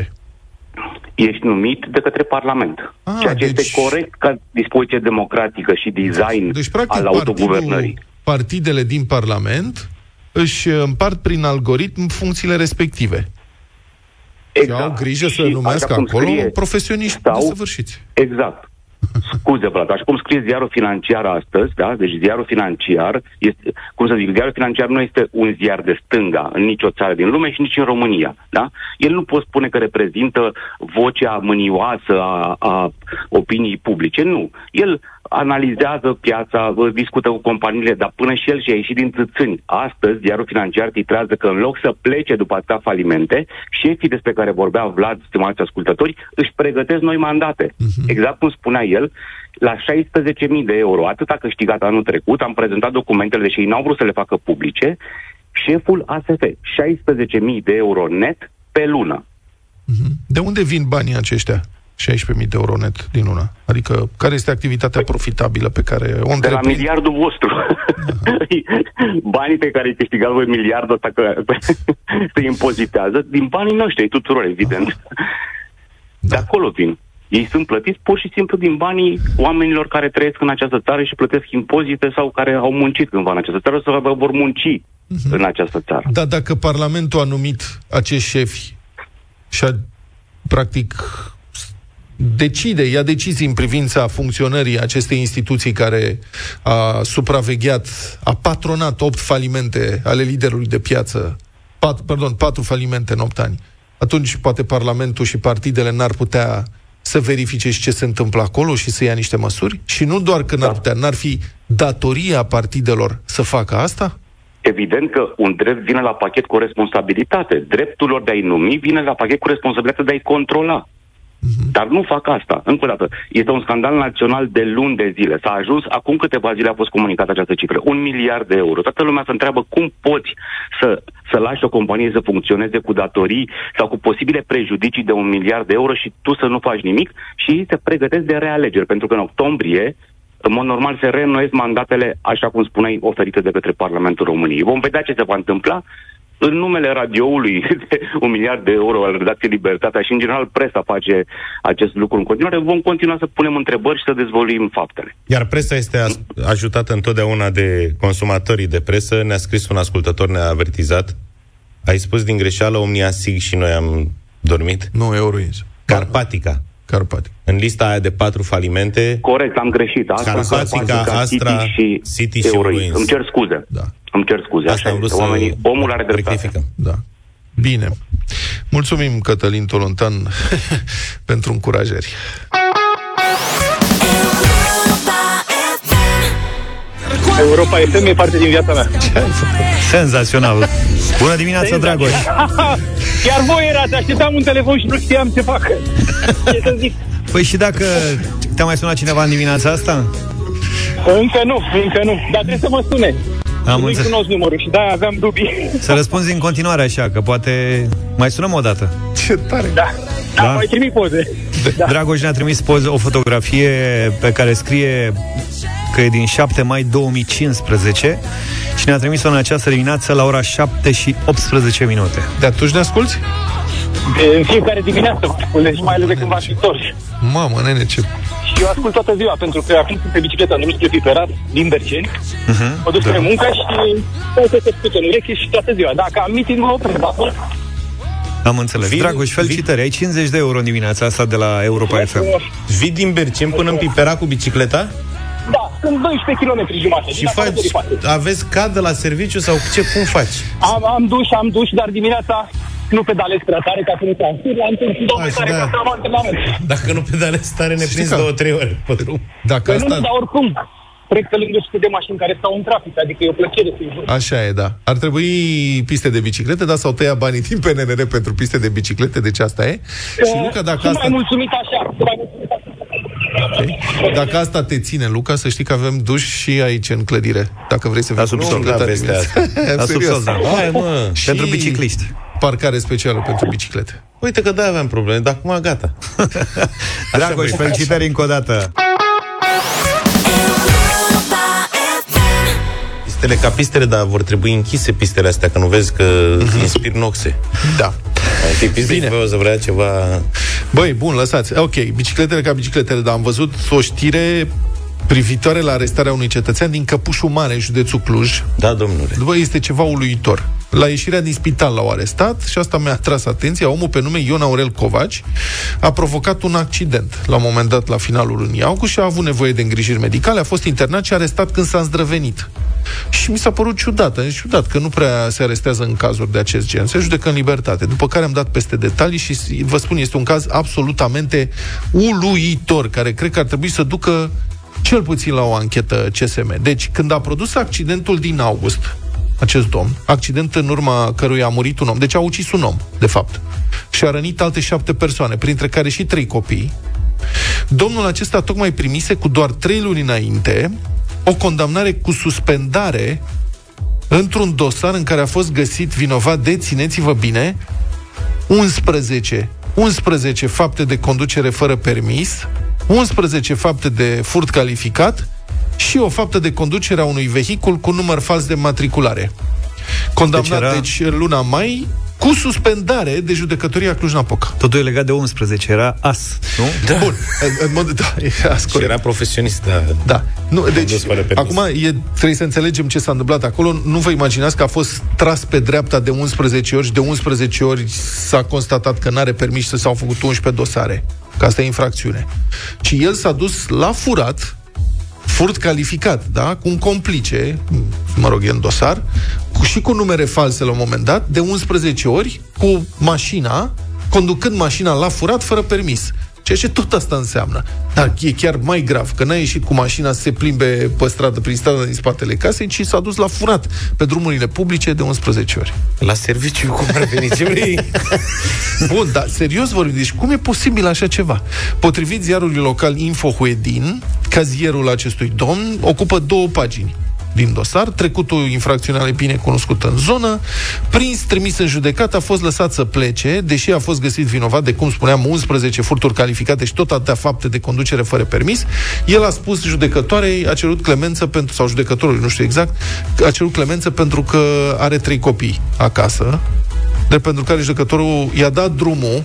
Ești numit de către Parlament. Ah, ceea ce deci- este corect ca dispoziție democratică și design Deci, practic, al autoguvernării. partidul, partidele din Parlament își împart prin algoritm funcțiile respective. Exact. Și au grijă să Și numească așa cum acolo scrie, profesioniști stau- desăvârșiți. Exact. Scuze, Vlad, așa cum scrie ziarul financiar astăzi, da? Deci ziarul financiar, este, cum să zic, ziarul financiar nu este un ziar de stânga în nicio țară din lume și nici în România, da? El nu pot spune că reprezintă vocea mânioasă a, a opiniei publice, nu. El analizează piața, vă discută cu companiile, dar până și el și-a ieșit din țâțâni. Astăzi, ziarul financiar titrează că în loc să plece după atâtea falimente, șefii despre care vorbea Vlad, stimați ascultători, își pregătesc noi mandate. Uh-huh. Exact cum spunea el, la 16.000 de euro, atât a câștigat anul trecut, am prezentat documentele, deși ei n-au vrut să le facă publice, șeful ASF, 16.000 de euro net pe lună. De unde vin banii aceștia? 16.000 de euro net din lună. Adică, care este activitatea profitabilă pe care o De la întreprind? miliardul vostru. <laughs> Banii pe care îi câștigați voi miliardul ăsta că <laughs> se impozitează, din banii noștri, ai tuturor, evident. De acolo vin. Ei sunt plătiți pur și simplu din banii oamenilor care trăiesc în această țară și plătesc impozite sau care au muncit cândva în această țară sau vor munci în această țară. Dar dacă Parlamentul a numit acești șefi și a, practic, decide, ia decizii în privința funcționării acestei instituții care a supravegheat, a patronat opt falimente ale liderului de piață, pat, pardon, patru falimente în opt ani, atunci poate Parlamentul și partidele n-ar putea să verifice și ce se întâmplă acolo și să ia niște măsuri? Și nu doar că n-ar putea, n-ar fi datoria partidelor să facă asta? Evident că un drept vine la pachet cu o responsabilitate. Dreptul lor de a-i numi vine la pachet cu responsabilitatea de a-i controla. Dar nu fac asta. Încă o dată, este un scandal național de luni de zile. S-a ajuns, acum câteva zile a fost comunicată această cifră, un miliard de euro. Toată lumea se întreabă cum poți să, să lași o companie să funcționeze cu datorii sau cu posibile prejudicii de un miliard de euro și tu să nu faci nimic și ei se pregătesc de realegeri, pentru că în octombrie în mod normal se reînnoiesc mandatele, așa cum spuneai, oferite de către Parlamentul României. Vom vedea ce se va întâmpla în numele radioului de un miliard de euro al redacției Libertatea și, în general, presa face acest lucru în continuare, vom continua să punem întrebări și să dezvoluim faptele. Iar presa este as- ajutată întotdeauna de consumatorii de presă. Ne-a scris un ascultător, ne-a avertizat. Ai spus din greșeală Omnia Sig și noi am dormit? Nu, Euroins. Carpatica. Carpatica. În lista aia de patru falimente... Corect, am greșit. Asta Carpatica, Astra, City și, City și Euroins. Euroins. Îmi cer scuze. Da. Îmi cer scuze. Asta Așa am vrut este. să Oamenii, omul are dreptate. rectificăm. Da. Bine. Mulțumim, Cătălin Tolontan, <laughs> pentru încurajări. Europa FM e parte din viața mea. <laughs> Senzațional. Bună dimineața, Dragoș. Chiar voi erați, așteptam un telefon și nu știam ce fac. Ce să zic? Păi și dacă te-a mai sunat cineva în dimineața asta? Încă nu, încă nu. Dar trebuie să mă sune. Am Nu-i înțeles. cunosc numărul și da, aveam dubii. Să răspunzi în continuare așa, că poate mai sunăm o dată. Ce tare! Da, da, mai trimit poze. Da. Dragoș ne-a trimis poză, o fotografie pe care scrie că e din 7 mai 2015 și ne-a trimis-o în această dimineață la ora 7 și 18 minute. De atunci ne asculti? De, în fiecare dimineață, deci mai ales de când v-ați întors. Mamă, nene, ce... Și eu ascult toată ziua, pentru că acum sunt pe bicicletă, am numit spre Piperat, din Berceni. Uh-huh. Mă duc spre muncă și stau să se scută în ureche și toată ziua. Dacă am meeting, mă opresc acolo. Am înțeles. Vin- Dragoș, felicitări. Ai 50 de euro în dimineața asta de la Europa FM. Vii din Bercen până în Pipera cu bicicleta? Da, sunt 12 km jumate. Și din acolo faci, de față. aveți cadă la serviciu sau ce, cum faci? Am, am duș, am duș, dar dimineața nu pedalez prea tare ca să nu transpir, la întâlnit și două care ca să am antrenament. Dacă nu pedalezi tare, ne prinzi două, trei ore pe drum. Dacă Păi nu, asta... nu, dar oricum, trec pe lângă sute de mașini care stau în trafic, adică e o plăcere să-i văd. Așa e, da. Ar trebui piste de biciclete, dar s-au tăiat banii din PNRR pentru piste de biciclete, deci asta e. Și Luca, dacă Sunt asta, mai mulțumit așa, sunt mai mulțumit așa. dacă asta te ține, Luca, să știi că avem duș și aici în clădire. Dacă vrei să vii sub cu sol, bicicleta da, vestea dimineața. asta. La <laughs> sub Serios. sol, da. Hai, mă, pentru bicicliști. Parcare specială pentru biciclete. Uite că da, aveam probleme, dar acum gata. <laughs> Dragoș, felicitări încă o dată. Pistele ca pistele, dar vor trebui închise pistele astea, că nu vezi că inspir noxe. Da. Ai fi Bine. o să vrea ceva... Băi, bun, lăsați. Ok, bicicletele ca bicicletele, dar am văzut o știre privitoare la arestarea unui cetățean din Căpușul Mare, în județul Cluj. Da, domnule. Bă, este ceva uluitor. La ieșirea din spital l-au arestat și asta mi-a tras atenția. Omul pe nume Ion Aurel Covaci a provocat un accident la un moment dat la finalul lunii august și a avut nevoie de îngrijiri medicale, a fost internat și arestat când s-a îndrăvenit. Și mi s-a părut ciudat, am zis, ciudat că nu prea se arestează în cazuri de acest gen, se judecă în libertate. După care am dat peste detalii și vă spun, este un caz absolutamente uluitor, care cred că ar trebui să ducă cel puțin la o anchetă CSM. Deci, când a produs accidentul din august, acest domn, accident în urma căruia a murit un om, deci a ucis un om, de fapt, și a rănit alte șapte persoane, printre care și trei copii, domnul acesta tocmai primise cu doar trei luni înainte o condamnare cu suspendare într-un dosar în care a fost găsit vinovat de, țineți-vă bine, 11, 11 fapte de conducere fără permis, 11 fapte de furt calificat și o faptă de conducere a unui vehicul cu număr fals de matriculare. Condamnat, deci, era- deci în luna mai, cu suspendare de judecătoria Cluj-Napoca. Totul e legat de 11, era as, nu? Da. Bun, în, în mod, da, e Și era profesionist, da. Da. Nu, deci, Condus fără permis. acum e, trebuie să înțelegem ce s-a întâmplat acolo. Nu vă imaginați că a fost tras pe dreapta de 11 ori și de 11 ori s-a constatat că n-are permis să s-au făcut 11 dosare. Că asta e infracțiune. Ci el s-a dus la furat, furt calificat, da? Cu un complice, mă rog, e în dosar, cu, și cu numere false la un moment dat, de 11 ori, cu mașina, conducând mașina la furat fără permis. Ceea ce tot asta înseamnă. Dar e chiar mai grav, că n-a ieșit cu mașina să se plimbe pe stradă, prin strada din spatele casei, ci s-a dus la furat pe drumurile publice de 11 ori. La serviciu, cum ar veni? Ce vrei? <laughs> Bun, dar serios vorbim, deci cum e posibil așa ceva? Potrivit ziarului local Infohuedin, cazierul acestui domn ocupă două pagini din dosar, trecutul infracțional e bine cunoscut în zonă, prins, trimis în judecată, a fost lăsat să plece, deși a fost găsit vinovat de, cum spuneam, 11 furturi calificate și tot atâtea fapte de conducere fără permis, el a spus judecătoarei, a cerut clemență pentru, sau judecătorului, nu știu exact, a cerut clemență pentru că are trei copii acasă, de pentru care judecătorul i-a dat drumul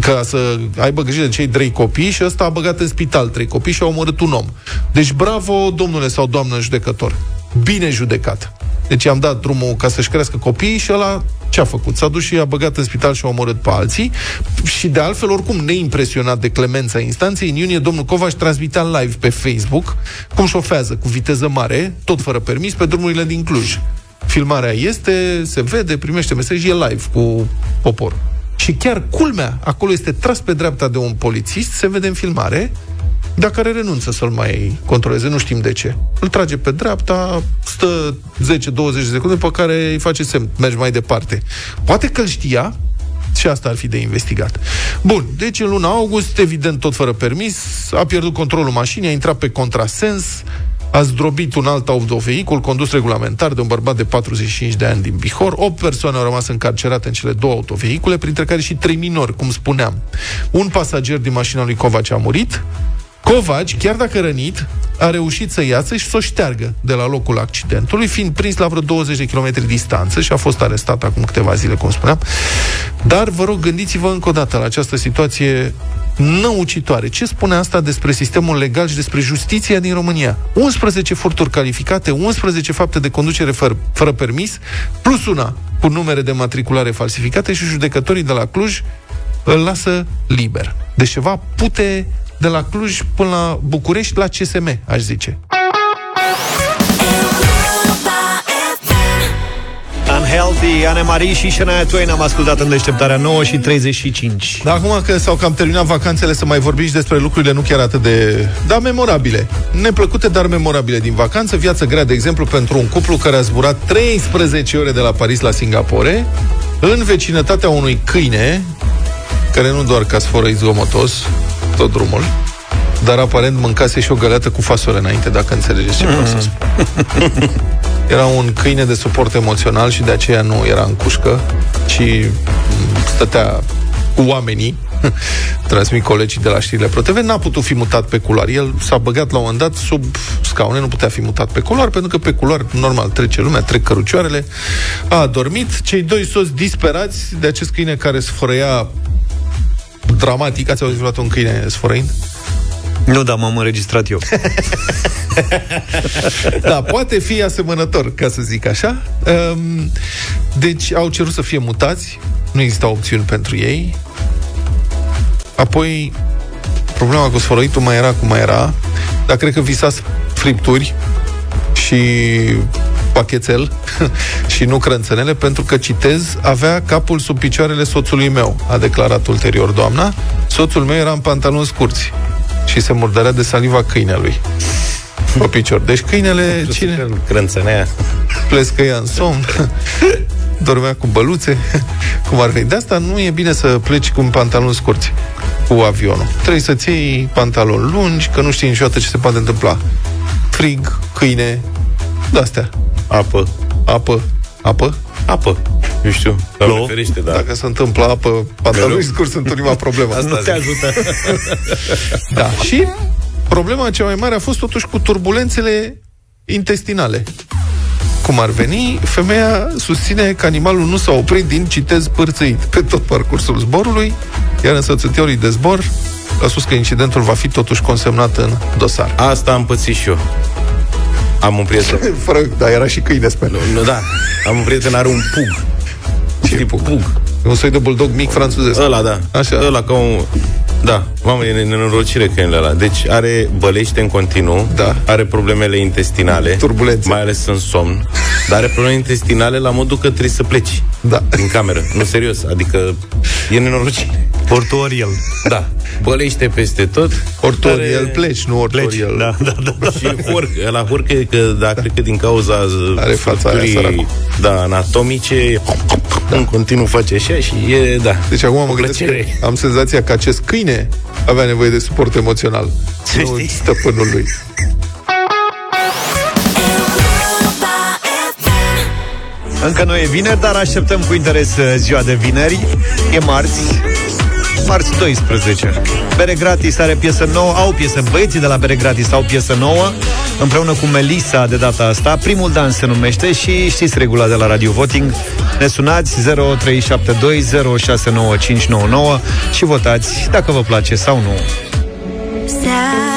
ca să aibă grijă de cei trei copii și ăsta a băgat în spital trei copii și a omorât un om. Deci bravo, domnule sau doamnă judecător. Bine judecat. Deci i-am dat drumul ca să-și crească copiii și ăla ce a făcut? S-a dus și i-a băgat în spital și a omorât pe alții și de altfel, oricum, neimpresionat de clemența instanței, în iunie domnul Covaș transmitea live pe Facebook cum șofează cu viteză mare, tot fără permis, pe drumurile din Cluj. Filmarea este, se vede, primește mesaj, e live cu poporul. Și chiar culmea, acolo este tras pe dreapta de un polițist, se vede în filmare, dar care renunță să-l mai controleze, nu știm de ce. Îl trage pe dreapta, stă 10-20 de secunde, pe care îi face semn, mergi mai departe. Poate că îl știa, și asta ar fi de investigat. Bun, deci în luna august, evident tot fără permis, a pierdut controlul mașinii, a intrat pe contrasens, a zdrobit un alt autovehicul condus regulamentar de un bărbat de 45 de ani din Bihor. 8 persoane au rămas încarcerate în cele două autovehicule, printre care și trei minori, cum spuneam. Un pasager din mașina lui Covaci a murit, Covaci, chiar dacă rănit, a reușit să iasă și să o șteargă de la locul accidentului, fiind prins la vreo 20 de kilometri distanță și a fost arestat acum câteva zile, cum spuneam. Dar vă rog, gândiți-vă încă o dată la această situație năucitoare. Ce spune asta despre sistemul legal și despre justiția din România? 11 furturi calificate, 11 fapte de conducere fără, fără permis, plus una cu numere de matriculare falsificate și judecătorii de la Cluj îl lasă liber. Deci ceva pute de la Cluj până la București, la CSM, aș zice. Unhealthy, Anne Marie și Shania Twain am ascultat în deșteptarea 9 și 35. Dar acum că s-au cam terminat vacanțele Să mai vorbim și despre lucrurile nu chiar atât de... Da, memorabile Neplăcute, dar memorabile din vacanță Viață grea, de exemplu, pentru un cuplu Care a zburat 13 ore de la Paris la Singapore În vecinătatea unui câine Care nu doar ca sforă zgomotos Tot drumul dar aparent mâncase și o găleată cu fasole înainte, dacă înțelegeți ce vreau să spun. <laughs> Era un câine de suport emoțional și de aceea nu era în cușcă, ci m, stătea cu oamenii, <laughs> transmit colegii de la știrile ProTV, n-a putut fi mutat pe culoar. El s-a băgat la un moment dat sub scaune, nu putea fi mutat pe culoar, pentru că pe culoar, normal, trece lumea, trec cărucioarele. A adormit, cei doi soți disperați de acest câine care sfărăia dramatic. Ați auzit vreodată un câine sfărăind? Nu, dar m-am înregistrat eu. <laughs> da, poate fi asemănător, ca să zic așa. Um, deci au cerut să fie mutați, nu exista opțiuni pentru ei. Apoi, problema cu sfărăitul mai era cum mai era, dar cred că visa fripturi și pachetel <laughs> și nu crânțenele, pentru că, citez, avea capul sub picioarele soțului meu, a declarat ulterior doamna. Soțul meu era în pantaloni scurți și se murdărea de saliva câinelui pe picior. Deci câinele, cine? Crânțănea. Plescăia în somn, <laughs> dormea cu băluțe, <laughs> cum ar fi. De asta nu e bine să pleci cu pantaloni scurți cu avionul. Trebuie să-ți iei pantaloni lungi, că nu știi niciodată ce se poate întâmpla. Frig, câine, de-astea. Apă. Apă. Apă? Apă. Nu știu, Doamne ferește, da. Dacă se întâmplă apă, pantaloni Mereu. scurți sunt ultima problemă. Asta Nu te zic. ajută. <laughs> Da. Și problema cea mai mare a fost totuși cu turbulențele intestinale. Cum ar veni, femeia susține că animalul nu s-a oprit din, citez, pârțăit pe tot parcursul zborului, iar însoțitorii de zbor a spus că incidentul va fi totuși consemnat în dosar. Asta am pățit și eu. Am un prieten... <laughs> Fără, da, era și câine, sper. Nu, nu, da. Am un prieten, are un pug. Ce pug? pug? Un soi de bulldog mic franțuzesc. Ăla, da. Așa. Ăla ca un... Da, mamă, e nenorocire câinele ăla. Deci are bălește în continuu, Da. are problemele intestinale, Turbulențe. mai ales în somn, dar are probleme intestinale la modul că trebuie să pleci Da. din cameră. Nu, serios, adică e nenorocire. Portuoriel. Da, bălește peste tot. Ortoriel Are- pleci, nu ortoriel. Da, da, da. da. Și horc, la horcă, că, da, cred că din cauza Are fața aia, structurii, săracul. Da, anatomice, în continuu face așa și e, da. Deci acum mă O gândesc că plăcere. am senzația că acest câine avea nevoie de suport emoțional. <laughs> Ce nu știi? stăpânul lui. Încă nu e vineri, dar așteptăm cu interes uh, ziua de vineri. E marți. Marți 12. Bere Gratis are piesă nouă, au piesă, băieții de la Bere Gratis au piesă nouă, împreună cu Melissa de data asta. Primul dans se numește și știți regula de la Radio Voting. Ne sunați 0372069599 și votați dacă vă place sau nu. Seara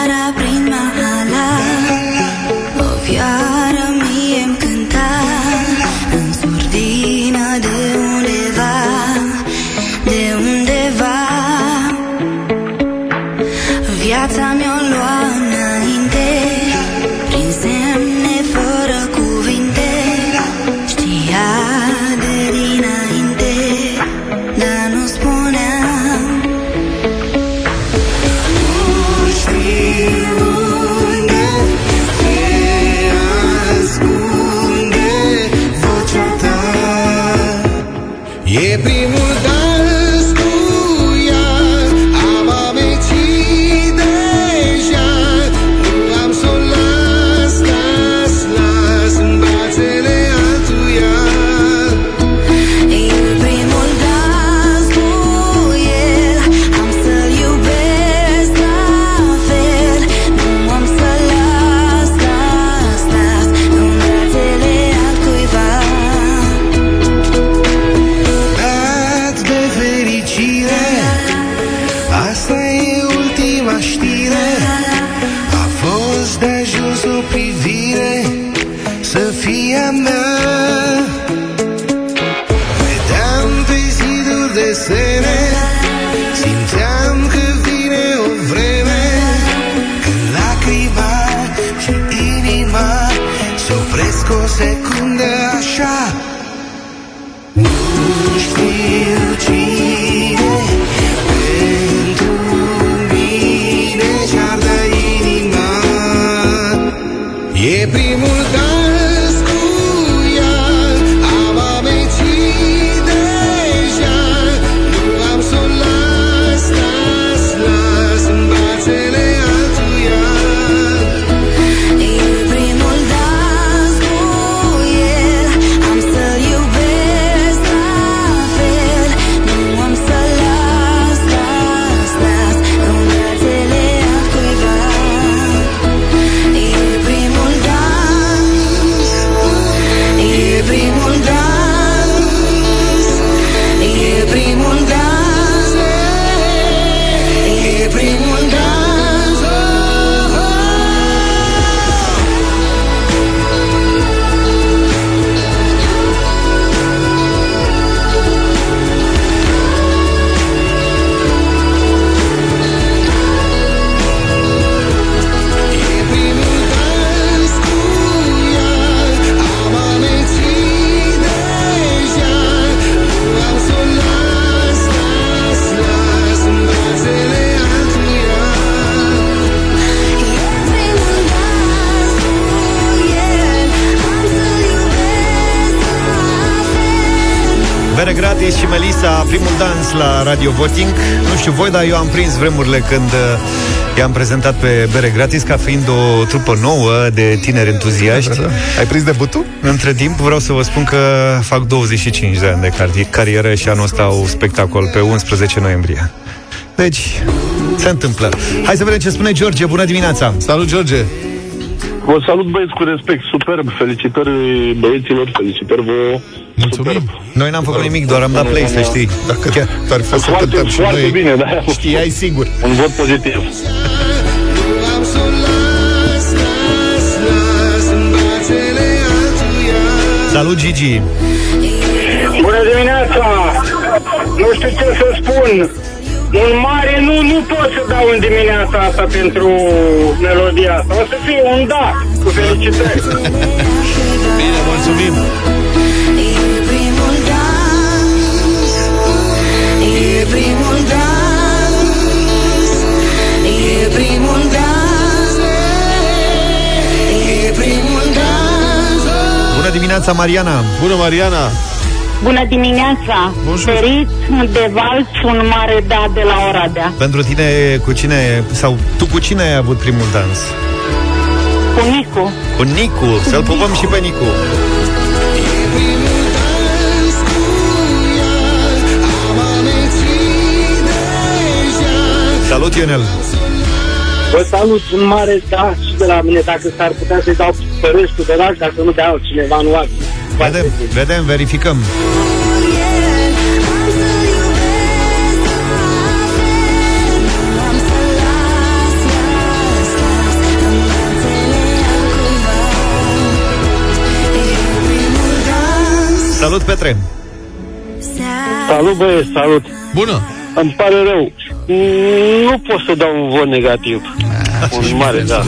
voi, dar eu am prins vremurile când uh, i-am prezentat pe Bere gratis ca fiind o trupă nouă de tineri entuziaști. <laughs> Ai prins debutul? Între timp vreau să vă spun că fac 25 de ani de cari- carieră și anul ăsta au spectacol pe 11 noiembrie. Deci, se întâmplă. Hai să vedem ce spune George. Bună dimineața! Salut, George! Vă salut băieți cu respect, superb, felicitări băieților, felicitări vouă. Mulțumim! Noi n-am făcut nimic, doar am dat play, să știi. Dacă ar fi să Foarte, cântăm și foarte noi, bine, da. știai sigur. Un vot pozitiv. Nu am să o las, las, las În brațele altuia Salut, Gigi! Bună dimineața! Nu știu ce să spun. Un mare nu, nu pot să dau în dimineața asta pentru melodia asta. O să fie un da, cu felicitări. Bine, mulțumim! Dimineața, Mariana! Bună, Mariana! Bună dimineața! Bonjour. Ferit de valț un mare da de la Oradea. Pentru tine, cu cine, sau tu cu cine ai avut primul dans? Cu Nicu. Cu Nicu. Să-l pupăm și pe Nicu. primul dans cu ea Am amețit deja Salut, Ionel! Vă salut un mare da și de la mine, dacă s-ar putea să-i dau pe restul de lași, dacă nu de altcineva, nu alt. Vedem, vedem, verificăm. el Am să-l iubesc la fel Nu am să las, las, las În brațele altcuiva E primul dans Salut, Petre! Salut băieți, salut! Bună! Îmi pare rău. Nu pot să dau un vot negativ. Un mare da.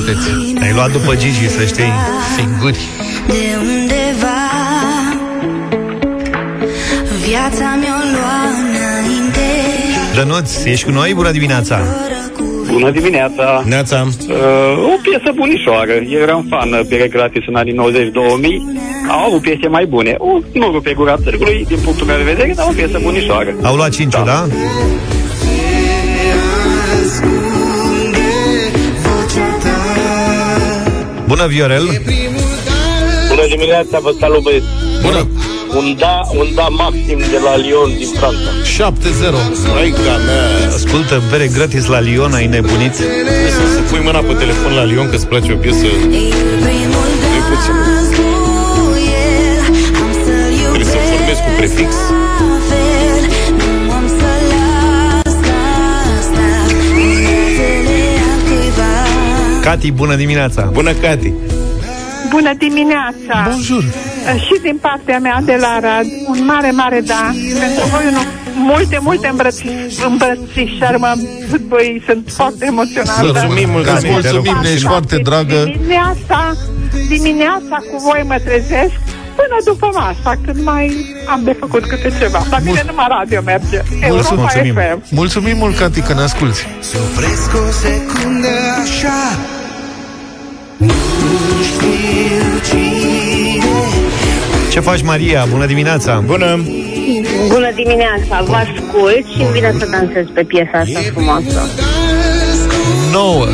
Ai luat după Gigi, să știi. Singuri. De undeva Viața mi-o lua înainte Dănuț, ești cu noi? Bună dimineața! Bună dimineața! Neața! Uh, o piesă bunișoară. Eu eram fan uh, piele gratis în anii 90-2000. Au avut piese mai bune. O, nu rupe gura târgului, din punctul meu de vedere, dar o piesă bunișoară. Au luat cinciul, da? Bună, Viorel! Bună dimineața, vă salut băieți. Bună! Un da, un da maxim de la Lyon din Franța. 7-0. Maica mea, Ascultă, bere gratis la Lion, ai nebunit? trebuie să, să pui mâna pe telefon la Lion că îți place o piesă. Primul puțin. dans cu el Am să-l Trebuie să iubesc formezi cu prefix. Cati, bună dimineața! Bună, Cati! Bună dimineața! Bonjour! Și din partea mea de la Arad, un mare, mare da. Pentru voi un, multe, multe îmbrăți- îmbrățișări, mă, voi sunt foarte emoționată. Mulțumim mult, Cati, îți te rog mulțumim, frumos. ești foarte dragă. Dimineața, dimineața cu voi mă trezesc până după masa, când mai am de făcut câte ceva. La mine numai radio merge. Europa Mulțumim. FM. Mulțumim mult, Cati, că ne asculti. Se opresc o secundă așa Nu știi Ce faci, Maria? Bună dimineața! Bună! Bună dimineața, vă ascult și îmi vine să dansez pe piesa asta frumoasă. Nouă!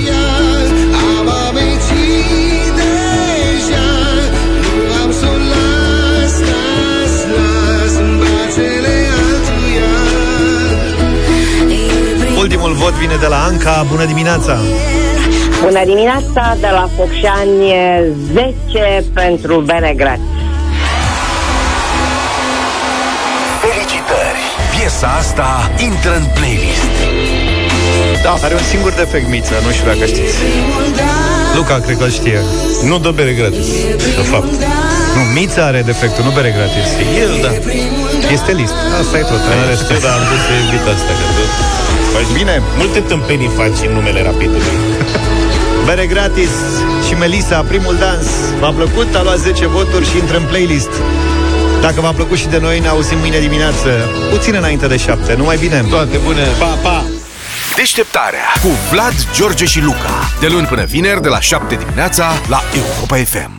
Ultimul vot vine de la Anca. Bună dimineața! Bună dimineața, de la Focșani 10 pentru bere gratis. Felicitări! Piesa asta intră în playlist. Da, are un singur defect, Mița, nu știu dacă știți. Luca, cred că știe. Nu dă bere gratis, de fapt. Nu, Mița are defectul, nu bere gratis. El, da. Este list. Asta e tot. În rest, dar am vrut să evit asta, că tu faci Bine. Multe tâmpenii faci în numele rapidului. Bere gratis și Melisa, primul dans. V-a plăcut? A luat 10 voturi și intră în playlist. Dacă v-a plăcut și de noi, ne auzim mâine dimineață, puțin înainte de 7. Numai bine! Toate bune! Pa, pa! Deșteptarea cu Vlad, George și Luca. De luni până vineri, de la 7 dimineața, la Europa FM.